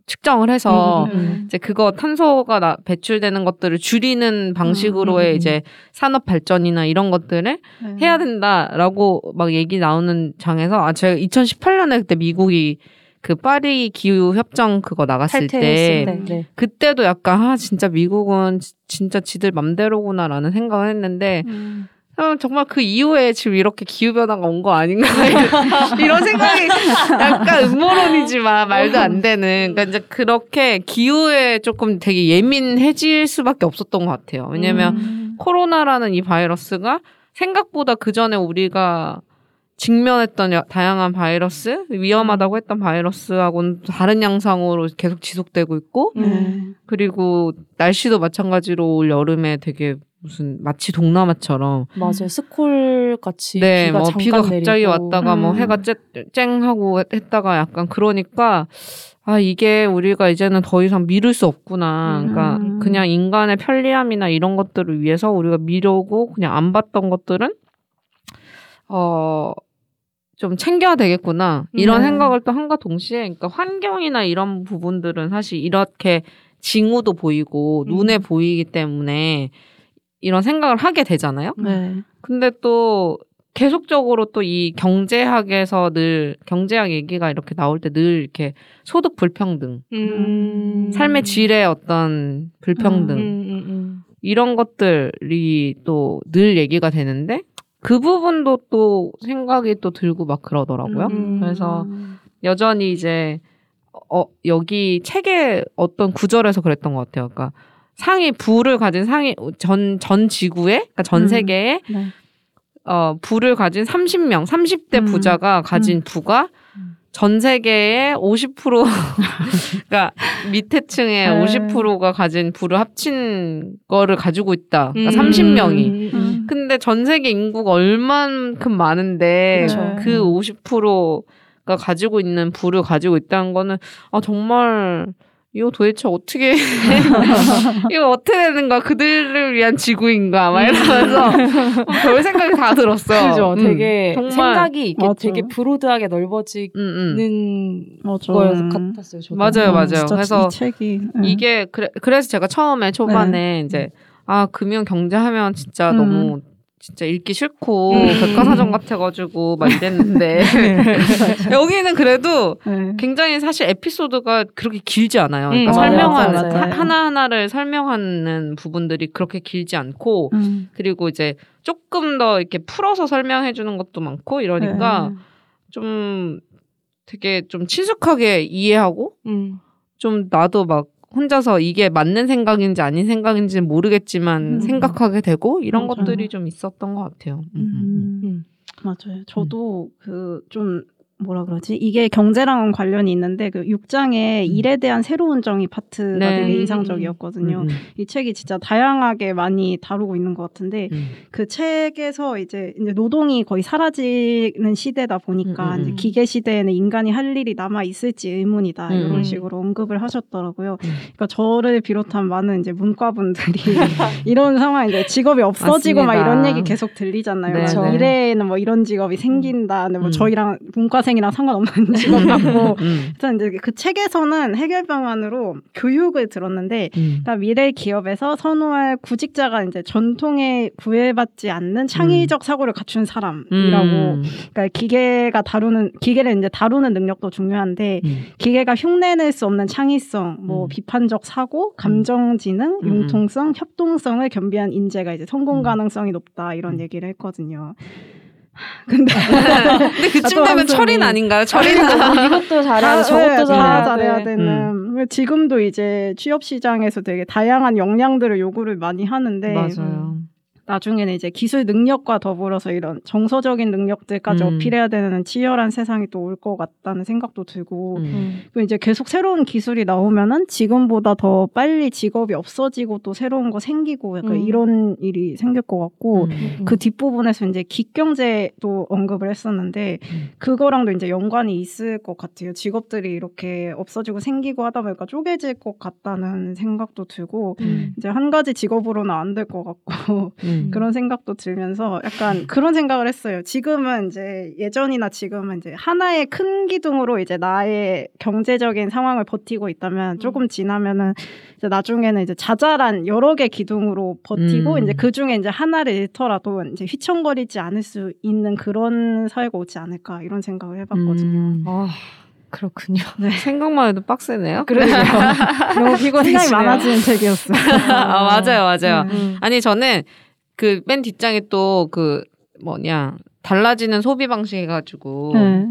측정을 해서 음, 음, 음. 네. 이제 그거 탄소가 나, 배출되는 것들을 줄이는 방식으로의 음, 음, 음. 이제 산업 발전이나 이런 것들을 네. 해야 된다라고 막 얘기 나오는 장에서 아 제가 2018년에 그때 미국이 그 파리 기후 협정 그거 나갔을 때. 네. 그때도 약간 아 진짜 미국은 지- 진짜 지들 맘대로구나라는 생각을 했는데 음. 아, 정말 그 이후에 지금 이렇게 기후 변화가 온 거 아닌가 [laughs] 이런 생각이 약간 음모론이지만 말도 안 되는 그러니까 이제 그렇게 기후에 조금 되게 예민해질 수밖에 없었던 것 같아요. 왜냐면 음. 코로나라는 이 바이러스가 생각보다 그 전에 우리가 직면했던 여- 다양한 바이러스 위험하다고 했던 바이러스하고는 다른 양상으로 계속 지속되고 있고 음. 네. 그리고 날씨도 마찬가지로 올 여름에 되게 무슨 마치 동남아처럼 맞아요. 스콜 같이 네, 비가 뭐 비가 갑자기 내리고. 왔다가 뭐 음. 해가 쨍, 쨍 하고 했다가 약간 그러니까 아 이게 우리가 이제는 더 이상 미룰 수 없구나. 그러니까 음. 그냥 인간의 편리함이나 이런 것들을 위해서 우리가 미루고 그냥 안 봤던 것들은 어. 좀 챙겨야 되겠구나 이런 네. 생각을 또 한과 동시에 그러니까 환경이나 이런 부분들은 사실 이렇게 징후도 보이고 음. 눈에 보이기 때문에 이런 생각을 하게 되잖아요. 네. 근데 또 계속적으로 또 이 경제학에서 늘 경제학 얘기가 이렇게 나올 때 늘 이렇게 소득 불평등, 음. 삶의 질의 어떤 불평등 음, 음, 음. 이런 것들이 또 늘 얘기가 되는데 그 부분도 또 생각이 또 들고 막 그러더라고요. 음. 그래서 여전히 이제 어 여기 책의 어떤 구절에서 그랬던 것 같아요. 그러니까 상위 부를 가진 상위 전 전 지구에 그러니까 전 음. 세계에 네. 어, 부를 가진 30명, 30대 음. 부자가 가진 음. 부가 음. 전 세계의 50% [laughs] 그러니까 밑에 층의 네. 50%가 가진 부를 합친 거를 가지고 있다. 그러니까 음. 30명이. 음, 음. 근데 전 세계 인구가 얼만큼 많은데 그쵸. 그 50%가 가지고 있는 부를 가지고 있다는 거는 아 정말 이거 도대체 어떻게 [laughs] 이거 어떻게 되는 거야? 그들을 위한 지구인가? 막 이러면서 [laughs] 별 생각이 다 들었어. 그죠. 음, 되게 정말. 생각이 맞아. 되게 브로드하게 넓어지는 음, 음. 것 같았어요. 저도. 맞아요, 음, 맞아요. 진짜 그래서 이 책이 음. 이게 그래, 그래서 제가 처음에 초반에 이제 아 금융 경제하면 진짜 음. 너무 진짜 읽기 싫고 음. 백과사전 같아가지고 막 이랬는데 [laughs] [laughs] 여기는 그래도 네. 굉장히 사실 에피소드가 그렇게 길지 않아요. 그러니까 음, 설명하는 맞아요, 맞아요. 하나 하나를 설명하는 부분들이 그렇게 길지 않고 음. 그리고 이제 조금 더 이렇게 풀어서 설명해 주는 것도 많고 이러니까 네. 좀 되게 좀 친숙하게 이해하고 음. 좀 나도 막 혼자서 이게 맞는 생각인지 아닌 생각인지는 모르겠지만 음. 생각하게 되고 이런 맞아요. 것들이 좀 있었던 것 같아요. 음. 음. 맞아요. 저도 그 좀 뭐라 그러지? 이게 경제랑 관련이 있는데 그 6장에 음. 일에 대한 새로운 정의 파트가 네. 되게 음, 인상적이었거든요. 음, 이 책이 진짜 다양하게 많이 다루고 있는 것 같은데 음. 그 책에서 이제, 이제 노동이 거의 사라지는 시대다 보니까 음, 음, 이제 음. 기계 시대에는 인간이 할 일이 남아 있을지 의문이다 음, 이런 음. 식으로 언급을 하셨더라고요. 음. 그러니까 저를 비롯한 많은 이제 문과분들이 [laughs] [laughs] 이런 상황 이제 직업이 없어지고 막 맞습니다. 이런 얘기 계속 들리잖아요. 네, 막 네. 미래에는 뭐 이런 직업이 생긴다. 근데 뭐 음. 저희랑 문과 생이랑 상관없는 직업 같고. 음. 일단 이제 그 책에서는 해결 방안으로 교육을 들었는데 음. 그러니까 미래 기업에서 선호할 구직자가 이제 전통에 구애받지 않는 창의적 사고를 갖춘 사람이라고. 음. 그러니까 기계가 다루는 기계를 이제 다루는 능력도 중요한데 음. 기계가 흉내낼 수 없는 창의성, 뭐 음. 비판적 사고, 감정 지능, 음. 융통성, 협동성을 겸비한 인재가 이제 성공 음. 가능성이 높다 이런 음. 얘기를 했거든요. 근데 [laughs] 근데 그쯤 또 되면 철인 아닌가요? 철인 이것도 잘해야 돼, 다- 저것도 네, 다 잘해야 잘해야 돼. 되는. 지금도 이제 취업 시장에서 되게 다양한 역량들을 요구를 많이 하는데 맞아요. 나중에는 이제 기술 능력과 더불어서 이런 정서적인 능력들까지 음. 어필해야 되는 치열한 세상이 또 올 것 같다는 생각도 들고 음. 그 이제 계속 새로운 기술이 나오면은 지금보다 더 빨리 직업이 없어지고 또 새로운 거 생기고 약간 음. 이런 일이 생길 것 같고 음. 그 뒷부분에서 이제 기경제도 언급을 했었는데 음. 그거랑도 이제 연관이 있을 것 같아요. 직업들이 이렇게 없어지고 생기고 하다 보니까 쪼개질 것 같다는 생각도 들고 음. 이제 한 가지 직업으로는 안 될 것 같고 음. 그런 생각도 들면서 약간 그런 생각을 했어요. 지금은 이제 예전이나 지금은 이제 하나의 큰 기둥으로 이제 나의 경제적인 상황을 버티고 있다면 조금 지나면은 이제 나중에는 이제 자잘한 여러 개 기둥으로 버티고 음. 이제 그 중에 이제 하나를 잃더라도 이제 휘청거리지 않을 수 있는 그런 사회가 오지 않을까 이런 생각을 해봤거든요. 음. 아, 그렇군요. [laughs] 생각만 해도 빡세네요. 그러네요. [laughs] 너무 피곤해지네요. 생각이 많아지는 책이었어요. [laughs] 아, 맞아요, 맞아요. 네. 음. 아니 저는 그 맨 뒷장에 또 그 뭐냐 달라지는 소비 방식 해가지고 네.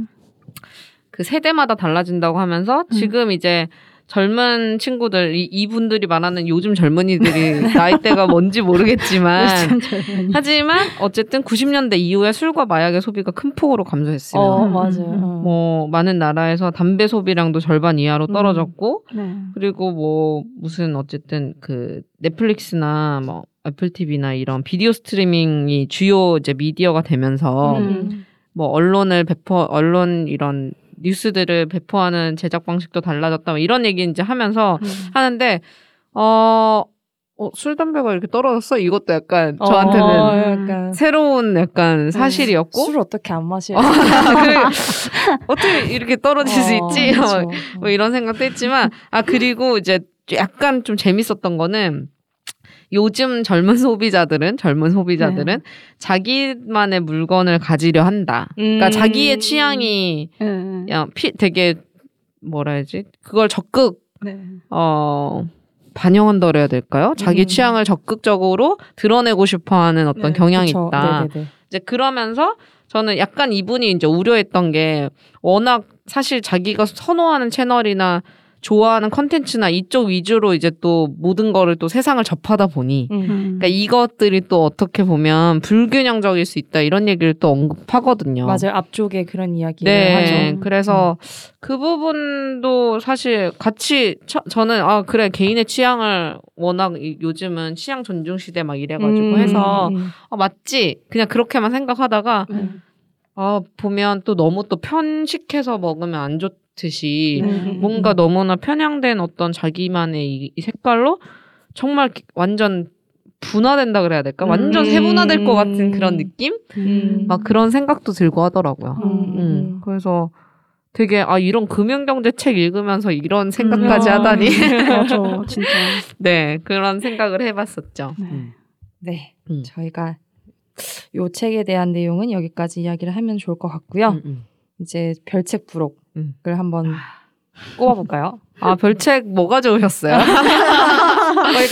그 세대마다 달라진다고 하면서 음. 지금 이제 젊은 친구들 이, 이분들이 말하는 요즘 젊은이들이 [laughs] 나이대가 뭔지 모르겠지만. 하지만 어쨌든 90년대 이후에 술과 마약의 소비가 큰 폭으로 감소했어요. 어, 음, 맞아요. 음, 음. 어. 뭐 많은 나라에서 담배 소비량도 절반 이하로 음. 떨어졌고 네. 그리고 뭐 무슨 어쨌든 그 넷플릭스나 뭐 애플 TV나 이런 비디오 스트리밍이 주요 이제 미디어가 되면서 음. 뭐 언론을 배포 언론 이런 뉴스들을 배포하는 제작 방식도 달라졌다 뭐 이런 얘기 이제 하면서 음. 하는데 어, 어, 술 담배가 이렇게 떨어졌어 이것도 약간 저한테는 어, 약간 새로운 약간 사실이었고 술 어떻게 안 마셔요? [laughs] 그래, 어떻게 이렇게 떨어질 수 어, 있지 그쵸. 뭐, 뭐 이런 생각도 했지만 아 그리고 이제 약간 좀 재밌었던 거는 요즘 젊은 소비자들은 젊은 소비자들은 네. 자기만의 물건을 가지려 한다. 그러니까 음. 자기의 취향이 네. 야, 피, 되게 뭐라 해야지 그걸 적극 네. 어 반영한다 그래야 될까요? 자기 음. 취향을 적극적으로 드러내고 싶어하는 어떤 네, 경향이 그쵸. 있다. 네네네. 이제 그러면서 저는 약간 이분이 이제 우려했던 게 워낙 사실 자기가 선호하는 채널이나 좋아하는 컨텐츠나 이쪽 위주로 이제 또 모든 거를 또 세상을 접하다 보니 음. 음. 그러니까 이것들이 또 어떻게 보면 불균형적일 수 있다 이런 얘기를 또 언급하거든요. 맞아요. 앞쪽에 그런 이야기를 네, 하죠. 그래서 그 부분도 사실 같이 처- 저는 아 그래 개인의 취향을 워낙 이- 요즘은 취향 존중 시대 막 이래가지고 음, 해서 음. 아, 맞지 그냥 그렇게만 생각하다가 네. 아 보면 또 너무 또 편식해서 먹으면 안 좋 듯이 네. 음, 뭔가 너무나 편향된 어떤 자기만의 이, 이 색깔로 정말 기- 완전 분화된다 그래야 될까? 완전 음. 세분화될 것 같은 그런 느낌? 음. 막 그런 생각도 들고 하더라고요. 음, 음. 음. 그래서 되게 아 이런 금융 경제 책 읽으면서 이런 생각까지 음. 하다니 [laughs] 맞아, 진짜. 네 그런 생각을 해봤었죠. 네. 음. 네, 음. 저희가 요 책에 대한 내용은 여기까지 이야기를 하면 좋을 것 같고요. 음, 음. 이제 별책 부록을 음. 한번 꼽아볼까요? 아 별책 뭐 가져오셨어요? 뭐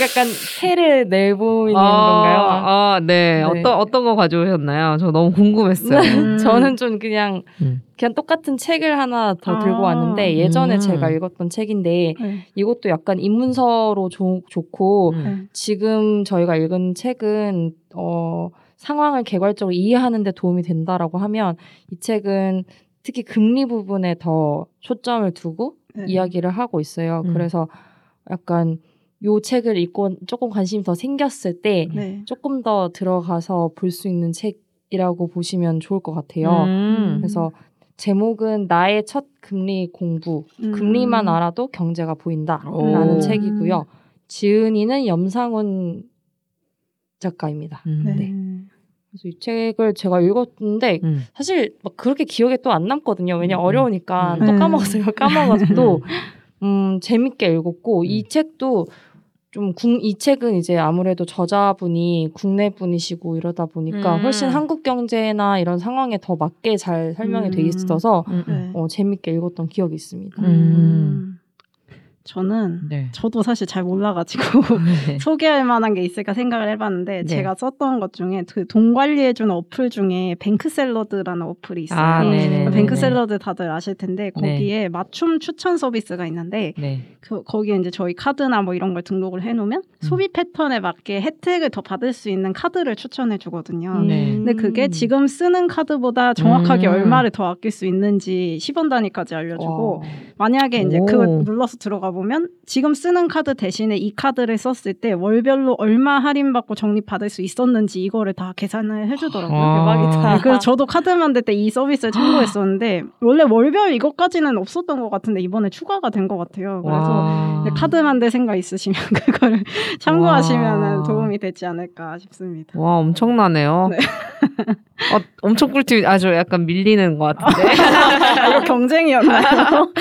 약간 패를 내보이는 건가요? 아, 네. 네. 어떤 어떤 거 가져오셨나요? 저 너무 궁금했어요. 음. 저는 좀 그냥 음. 그냥 똑같은 책을 하나 더 아. 들고 왔는데 예전에 음. 제가 읽었던 책인데 네. 이것도 약간 입문서로 좋- 좋고 음. 네. 지금 저희가 읽은 책은 어, 상황을 개괄적으로 이해하는 데 도움이 된다라고 하면 이 책은 특히 금리 부분에 더 초점을 두고 네. 이야기를 하고 있어요. 음. 그래서 약간 요 책을 읽고 조금 관심이 더 생겼을 때 네. 조금 더 들어가서 볼 수 있는 책이라고 보시면 좋을 것 같아요. 음. 그래서 제목은 나의 첫 금리 공부. 음. 금리만 알아도 경제가 보인다라는 오. 책이고요. 지은이는 염상훈 작가입니다. 음. 네. 네. 그래서 이 책을 제가 읽었는데 음. 사실 막 그렇게 기억에 또 안 남거든요. 왜냐 음. 면 어려우니까 음. 또 네. 까먹었어요. [laughs] 까먹어도 음 재밌게 읽었고 이 음. 책도 좀이 책은 이제 아무래도 저자분이 국내 분이시고 이러다 보니까 음. 훨씬 한국 경제나 이런 상황에 더 맞게 잘 설명이 돼 음. 있어서 음. 음. 네. 어, 재밌게 읽었던 기억이 있습니다. 음. 저는 네. 저도 사실 잘 몰라가지고 [laughs] 네. [laughs] 소개할 만한 게 있을까 생각을 해봤는데 네. 제가 썼던 것 중에 그 돈 관리해주는 어플 중에 뱅크샐러드라는 어플이 있어요. 아, 음. 네네. 뱅크샐러드 다들 아실 텐데 네. 거기에 맞춤 추천 서비스가 있는데 네. 그, 거기에 이제 저희 카드나 뭐 이런 걸 등록을 해놓으면 음. 소비 패턴에 맞게 혜택을 더 받을 수 있는 카드를 추천해 주거든요. 네. 근데 그게 지금 쓰는 카드보다 정확하게 음. 얼마를 더 아낄 수 있는지 10원 단위까지 알려주고 만약에 이제 오. 그거 눌러서 들어가 보면 지금 쓰는 카드 대신에 이 카드를 썼을 때 월별로 얼마 할인받고 적립받을 수 있었는지 이거를 다 계산을 해주더라고요. 와. 대박이다. 네, 그래서 저도 카드 만들 때 이 서비스를 참고했었는데 원래 월별 이것까지는 없었던 것 같은데 이번에 추가가 된 것 같아요. 그래서 카드 만들 생각 있으시면 [laughs] 그거를 참고하시면 와. 도움이 되지 않을까 싶습니다. 와 엄청나네요. 네. [laughs] 어, 엄청 꿀팁 아주 약간 밀리는 것 같은데. [laughs] 이거 경쟁이었나요?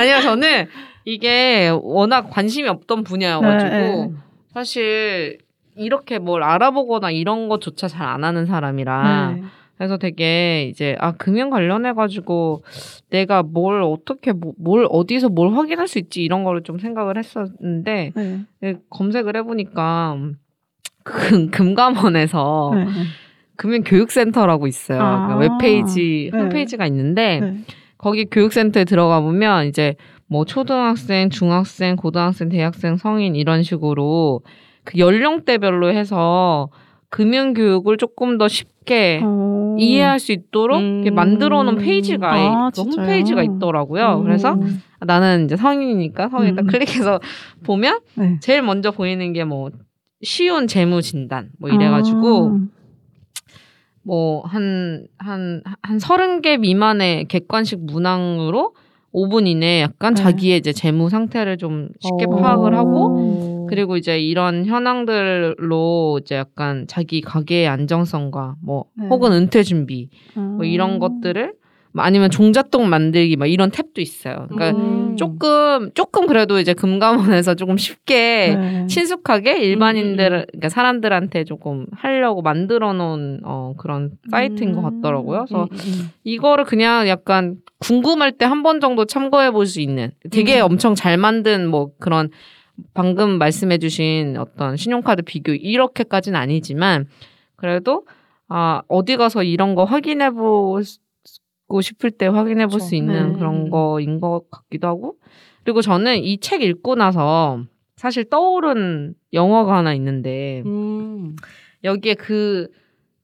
아니요 저는 이게 워낙 관심이 없던 분야여가지고 네, 네. 사실 이렇게 뭘 알아보거나 이런 것조차 잘 안 하는 사람이라 네. 그래서 되게 이제 아 금융 관련해 가지고 내가 뭘 어떻게 뭐- 뭘 어디서 뭘 확인할 수 있지 이런 거를 좀 생각을 했었는데 네. 네, 검색을 해보니까 금, 금감원에서 네. 금융 교육센터라고 있어요. 아. 그러니까 웹페이지 네. 홈페이지가 있는데 네. 거기 교육센터에 들어가 보면 이제 뭐 초등학생, 중학생, 고등학생, 대학생, 성인 이런 식으로 그 연령대별로 해서 금융 교육을 조금 더 쉽게 어. 이해할 수 있도록 음. 이렇게 만들어 놓은 페이지가 아, 그? 홈페이지가 있더라고요. 음. 그래서 나는 이제 성인이니까 성인 딱 음. 클릭해서 [laughs] 보면 네. 제일 먼저 보이는 게 뭐 쉬운 재무 진단 뭐 이래 가지고 아. 뭐한 한 한 서른 개 미만의 객관식 문항으로 5분 이내에 약간 네. 자기의 이제 재무 상태를 좀 쉽게 오. 파악을 어. 하고 그리고 이제 이런 현황들로 이제 약간 자기 가계의 안정성과 뭐 네. 혹은 은퇴 준비 뭐 이런 음. 것들을 뭐 아니면 종잣돈 만들기 막 이런 탭도 있어요. 그러니까 음. 조금 조금 그래도 이제 금감원에서 조금 쉽게 네. 친숙하게 일반인들 음. 그러니까 사람들한테 조금 하려고 만들어 놓은 어 그런 사이트인 것 음. 같더라고요. 그래서 음, 음. 이거를 그냥 약간 궁금할 때 한 번 정도 참고해 볼 수 있는 되게 음. 엄청 잘 만든 뭐 그런 방금 말씀해 주신 어떤 신용카드 비교 이렇게까지는 아니지만 그래도 아 어디 가서 이런 거 확인해 보고 싶을 때 확인해 볼수 그쵸. 있는 네. 그런 거인 것 같기도 하고 그리고 저는 이 책 읽고 나서 사실 떠오른 영화가 하나 있는데 음. 여기에 그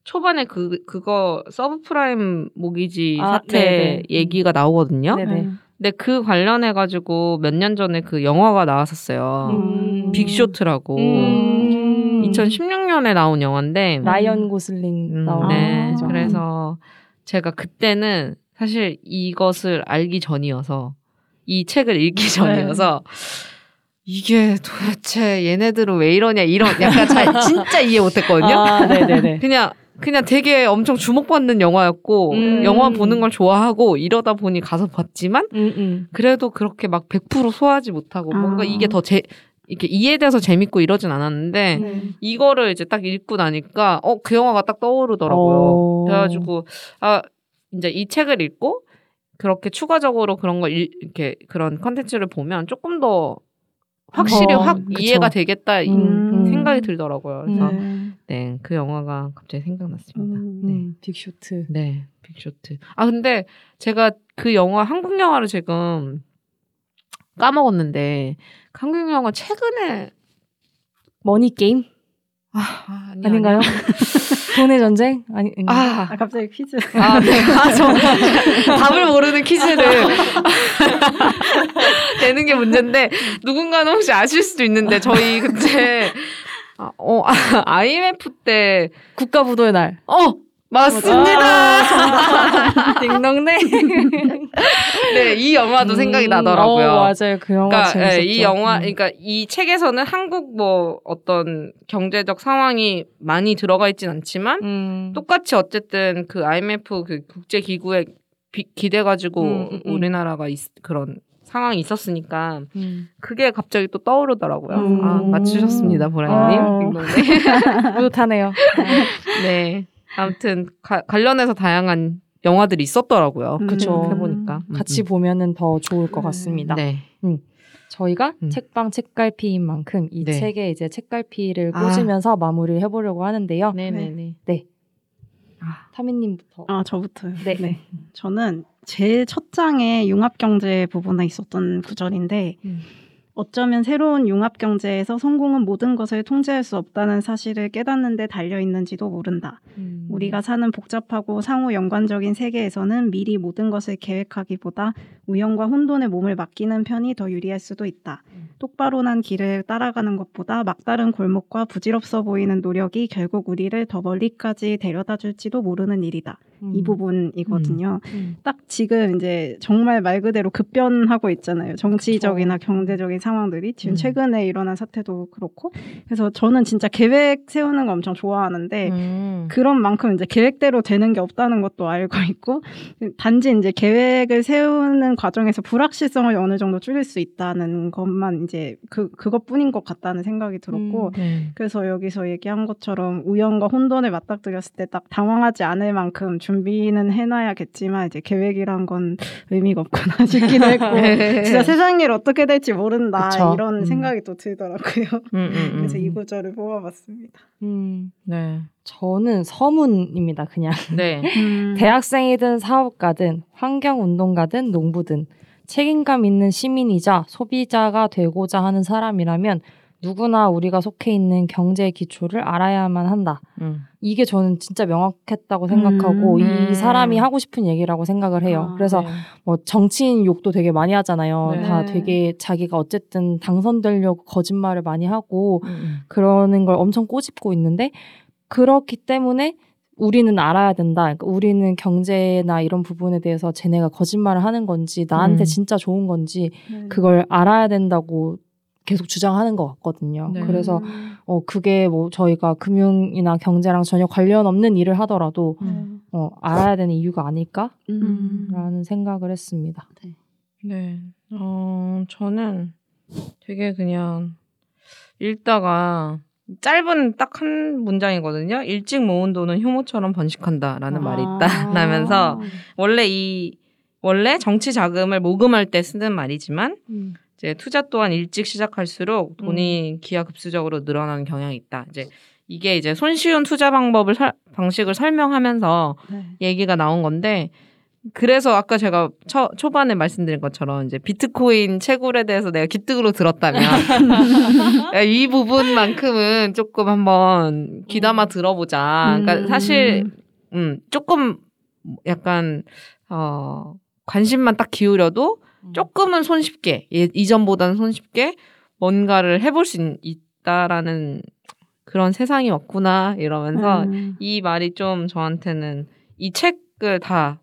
초반에 그 그거 서브프라임 모기지 아, 사태 네네. 얘기가 나오거든요. 네네. 근데 그 관련해 가지고 몇 년 전에 그 영화가 나왔었어요. 음. 빅쇼트라고 음. 2016년에 나온 영화인데 라이언 고슬링 음, 나오는 네. 거죠. 그래서 제가 그때는 사실 이것을 알기 전이어서 이 책을 읽기 전이어서 이게 도대체 얘네들은 왜 이러냐 이런 약간 잘 [laughs] 진짜 이해 못했거든요. 아, 네네네. [laughs] 그냥 그냥 되게 엄청 주목받는 영화였고 음. 영화 보는 걸 좋아하고 이러다 보니 가서 봤지만 음, 음. 그래도 그렇게 막 100% 소화하지 못하고 아. 뭔가 이게 더 제 이렇게 이해돼서 재밌고 이러진 않았는데 네. 이거를 이제 딱 읽고 나니까 어 그 영화가 딱 떠오르더라고요. 어. 그래가지고 아 이제 이 책을 읽고 그렇게 추가적으로 그런 거 일, 이렇게 그런 컨텐츠를 보면 조금 더 확실히 어, 확 그쵸. 이해가 되겠다 이 음, 생각이 들더라고요. 그래서 네. 네그 영화가 갑자기 생각났습니다. 음. 네. 음, 빅쇼트. 네, 빅쇼트. 아 근데 제가 그 영화 한국 영화를 지금 까먹었는데 한국 영화 최근에 머니 게임 아, 아 아니, 아닌가요? [laughs] 돈의 전쟁 아니 아, 아 갑자기 퀴즈. 아, 네. 아, 저 [laughs] 답을 모르는 퀴즈를 [laughs] 되는 게 문제인데 누군가는 혹시 아실 수도 있는데 저희 그때 아, 어, 아, IMF 때 국가 부도의 날. 어, 맞습니다. [laughs] 딩동네. [laughs] 네, 이 영화도 생각이 나더라고요. 어, 맞아요. 그 영화 그러니까 재밌었죠. 예, 이 영화, 음. 그러니까 이 책에서는 한국 뭐 어떤 경제적 상황이 많이 들어가 있진 않지만 음. 똑같이 어쨌든 그 IMF 그 국제 기구에 기대 가지고 음, 음, 음. 우리나라가 있, 그런 상황이 있었으니까 음. 그게 갑자기 또 떠오르더라고요. 음. 아 맞추셨습니다, 보라님. 어. [laughs] 뿌듯하네요. 네. 아무튼 가- 관련해서 다양한 영화들이 있었더라고요. 음. 그쵸. 해보니까 음, 같이 음. 보면은 더 좋을 것 네. 같습니다. 네. 저희가 음. 책방 책갈피인 만큼 이 네. 책에 이제 책갈피를 아. 꽂으면서 마무리를 해보려고 하는데요. 네네네. 타미님부터. 아 저부터요. 네. 저는 제일 첫 장에 융합 경제 부분에 있었던 구절인데 음. 어쩌면 새로운 융합 경제에서 성공은 모든 것을 통제할 수 없다는 사실을 깨닫는 데 달려 있는지도 모른다. 음. 우리가 사는 복잡하고 상호 연관적인 세계에서는 미리 모든 것을 계획하기보다 우연과 혼돈에 몸을 맡기는 편이 더 유리할 수도 있다. 음. 똑바로 난 길을 따라가는 것보다 막다른 골목과 부질없어 보이는 노력이 결국 우리를 더 멀리까지 데려다 줄지도 모르는 일이다. 음. 이 부분이거든요. 음. 딱 지금 이제 정말 말 그대로 급변하고 있잖아요. 정치적이나 경제적인 상황들이 지금 음. 최근에 일어난 사태도 그렇고. 그래서 저는 진짜 계획 세우는 거 엄청 좋아하는데 음. 그런 만큼 이제 계획대로 되는 게 없다는 것도 알고 있고 단지 이제 계획을 세우는 과정에서 불확실성을 어느 정도 줄일 수 있다는 것만 이제 그 그것뿐인 것 같다는 생각이 들었고 음. 네. 그래서 여기서 얘기한 것처럼 우연과 혼돈을 맞닥뜨렸을 때 딱 당황하지 않을 만큼 준비는 해놔야겠지만 이제 계획이란 건 의미가 없구나 [laughs] 싶기도 했고 진짜 [laughs] 세상 일 어떻게 될지 모른다 그쵸. 이런 음. 생각이 또 들더라고요. 음, 음, 음. 그래서 이 구절을 뽑아봤습니다. 음. 네. 저는 서문입니다. 그냥 네. [laughs] 음. 대학생이든 사업가든 환경운동가든 농부든 책임감 있는 시민이자 소비자가 되고자 하는 사람이라면 누구나 우리가 속해 있는 경제의 기초를 알아야만 한다. 음. 이게 저는 진짜 명확했다고 생각하고 음. 이 사람이 하고 싶은 얘기라고 생각을 해요. 아, 그래서 네. 뭐 정치인 욕도 되게 많이 하잖아요. 네. 다 되게 자기가 어쨌든 당선되려고 거짓말을 많이 하고 음, 음. 그러는 걸 엄청 꼬집고 있는데 그렇기 때문에 우리는 알아야 된다. 그러니까 우리는 경제나 이런 부분에 대해서 쟤네가 거짓말을 하는 건지 나한테 음. 진짜 좋은 건지 네. 그걸 알아야 된다고 계속 주장하는 것 같거든요. 네. 그래서 음. 어 그게 뭐 저희가 금융이나 경제랑 전혀 관련 없는 일을 하더라도 음. 어 알아야 되는 이유가 아닐까라는 음. 생각을 했습니다. 네. 어, 저는 되게 그냥 읽다가 짧은 딱 한 문장이거든요. 일찍 모은 돈은 효모처럼 번식한다라는 말이 아. 있다. 라면서 원래 이 원래 정치 자금을 모금할 때 쓰는 말이지만 이제 투자 또한 일찍 시작할수록 돈이 기하급수적으로 늘어나는 경향이 있다. 이제 이게 이제 손쉬운 투자 방법을 설- 방식을 설명하면서 네. 얘기가 나온 건데 그래서 아까 제가 초, 초반에 말씀드린 것처럼 이제 비트코인 채굴에 대해서 내가 기특으로 들었다면 [laughs] 이 부분만큼은 조금 한번 귀담아 들어보자. 그러니까 음. 사실 음 조금 약간 어 관심만 딱 기울여도 조금은 손쉽게 예, 이전보다는 손쉽게 뭔가를 해볼 수 있- 있다라는 그런 세상이 왔구나 이러면서 음. 이 말이 좀 저한테는 이 책을 다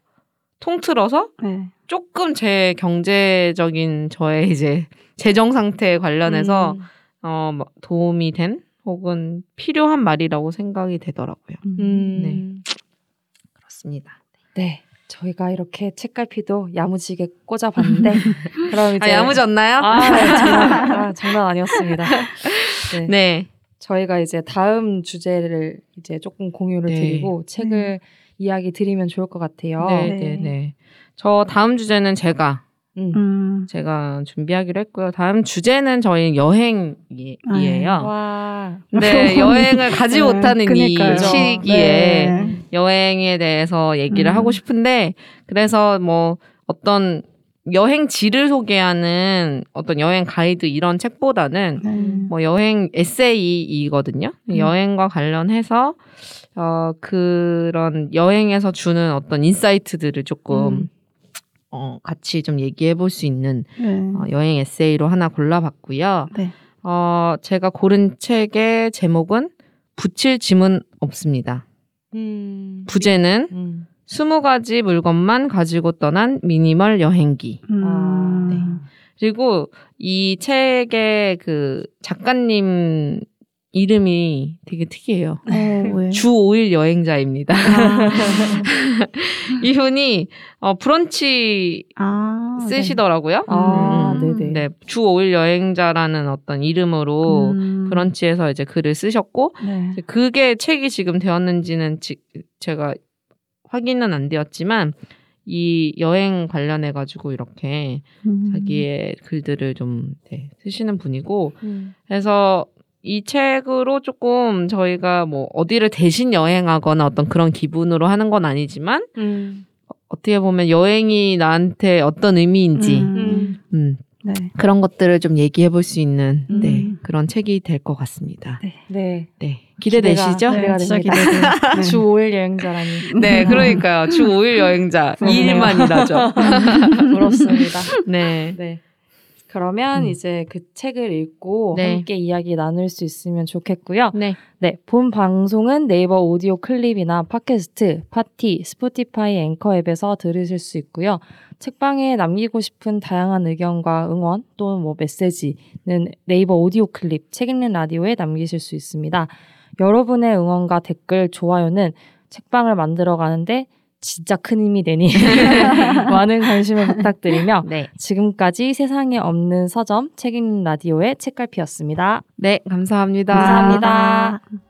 통틀어서 네. 조금 제 경제적인 저의 [laughs] 이제 재정 상태에 관련해서 음. 어, 뭐 도움이 된 혹은 필요한 말이라고 생각이 되더라고요. 음. 네. 그렇습니다. 네. 저희가 이렇게 책갈피도 야무지게 꽂아봤는데 [laughs] 그럼 이제 아, 야무졌나요? 아, 장난, 아, 장난 아니었습니다. [laughs] 네. 네. 저희가 이제 다음 주제를 이제 조금 공유를 네. 드리고 책을 이야기 드리면 좋을 것 같아요. 네, 네. 네, 네. 저 다음 주제는 제가 음. 음. 제가 준비하기로 했고요. 다음 주제는 저희 여행이에요. 와. 네, [laughs] 여행을 가지 네, 못하는 그니까요. 이 시기에 네. 여행에 대해서 얘기를 음. 하고 싶은데 그래서 뭐 어떤 여행지를 소개하는 어떤 여행 가이드 이런 책보다는 네. 뭐 여행 에세이이거든요. 음. 여행과 관련해서 어 그런 여행에서 주는 어떤 인사이트들을 조금 음. 어 같이 좀 얘기해 볼 수 있는 네. 어, 여행 에세이로 하나 골라봤고요. 네. 어 제가 고른 책의 제목은 붙일 짐은 없습니다. 음. 부제는 음. 20가지 물건만 가지고 떠난 미니멀 여행기. 음. 아, 네. 그리고 이 책의 그 작가님 이름이 되게 특이해요. 어, 왜? [laughs] 주 5일 여행자입니다. 아, [laughs] 이분이 어, 브런치 아, 네. 쓰시더라고요. 아, 음. 네, 주 5일 여행자라는 어떤 이름으로 음. 브런치에서 이제 글을 쓰셨고 네. 그게 책이 지금 되었는지는 지, 제가 확인은 안 되었지만 이 여행 관련해 가지고 이렇게 음. 자기의 글들을 좀 네, 쓰시는 분이고 음. 그래서 이 책으로 조금 저희가 뭐 어디를 대신 여행하거나 어떤 그런 기분으로 하는 건 아니지만 음. 어떻게 보면 여행이 나한테 어떤 의미인지 음. 음. 음, 네. 그런 것들을 좀 얘기해 볼 수 있는 음. 네, 그런 책이 될 것 같습니다. 네. 네. 네. 기대되시죠? 기대가- 네, 기대가 진짜 됩니다. 기대돼요. 네. 주 5일 여행자라니. 네, 그러니까요. 주 5일 여행자. 부럽네요. 2일만 일하죠. 부럽습니다. 네. 네. 그러면 음. 이제 그 책을 읽고 네. 함께 이야기 나눌 수 있으면 좋겠고요. 네. 네, 본 방송은 네이버 오디오 클립이나 팟캐스트, 파티, 스포티파이 앵커 앱에서 들으실 수 있고요. 책방에 남기고 싶은 다양한 의견과 응원 또는 뭐 메시지는 네이버 오디오 클립 책 읽는 라디오에 남기실 수 있습니다. 여러분의 응원과 댓글, 좋아요는 책방을 만들어 가는데 진짜 큰 힘이 되니 [laughs] [laughs] 많은 관심을 부탁드리며 네. 지금까지 세상에 없는 서점 책 읽는 라디오의 책갈피였습니다. 네, 감사합니다. 감사합니다.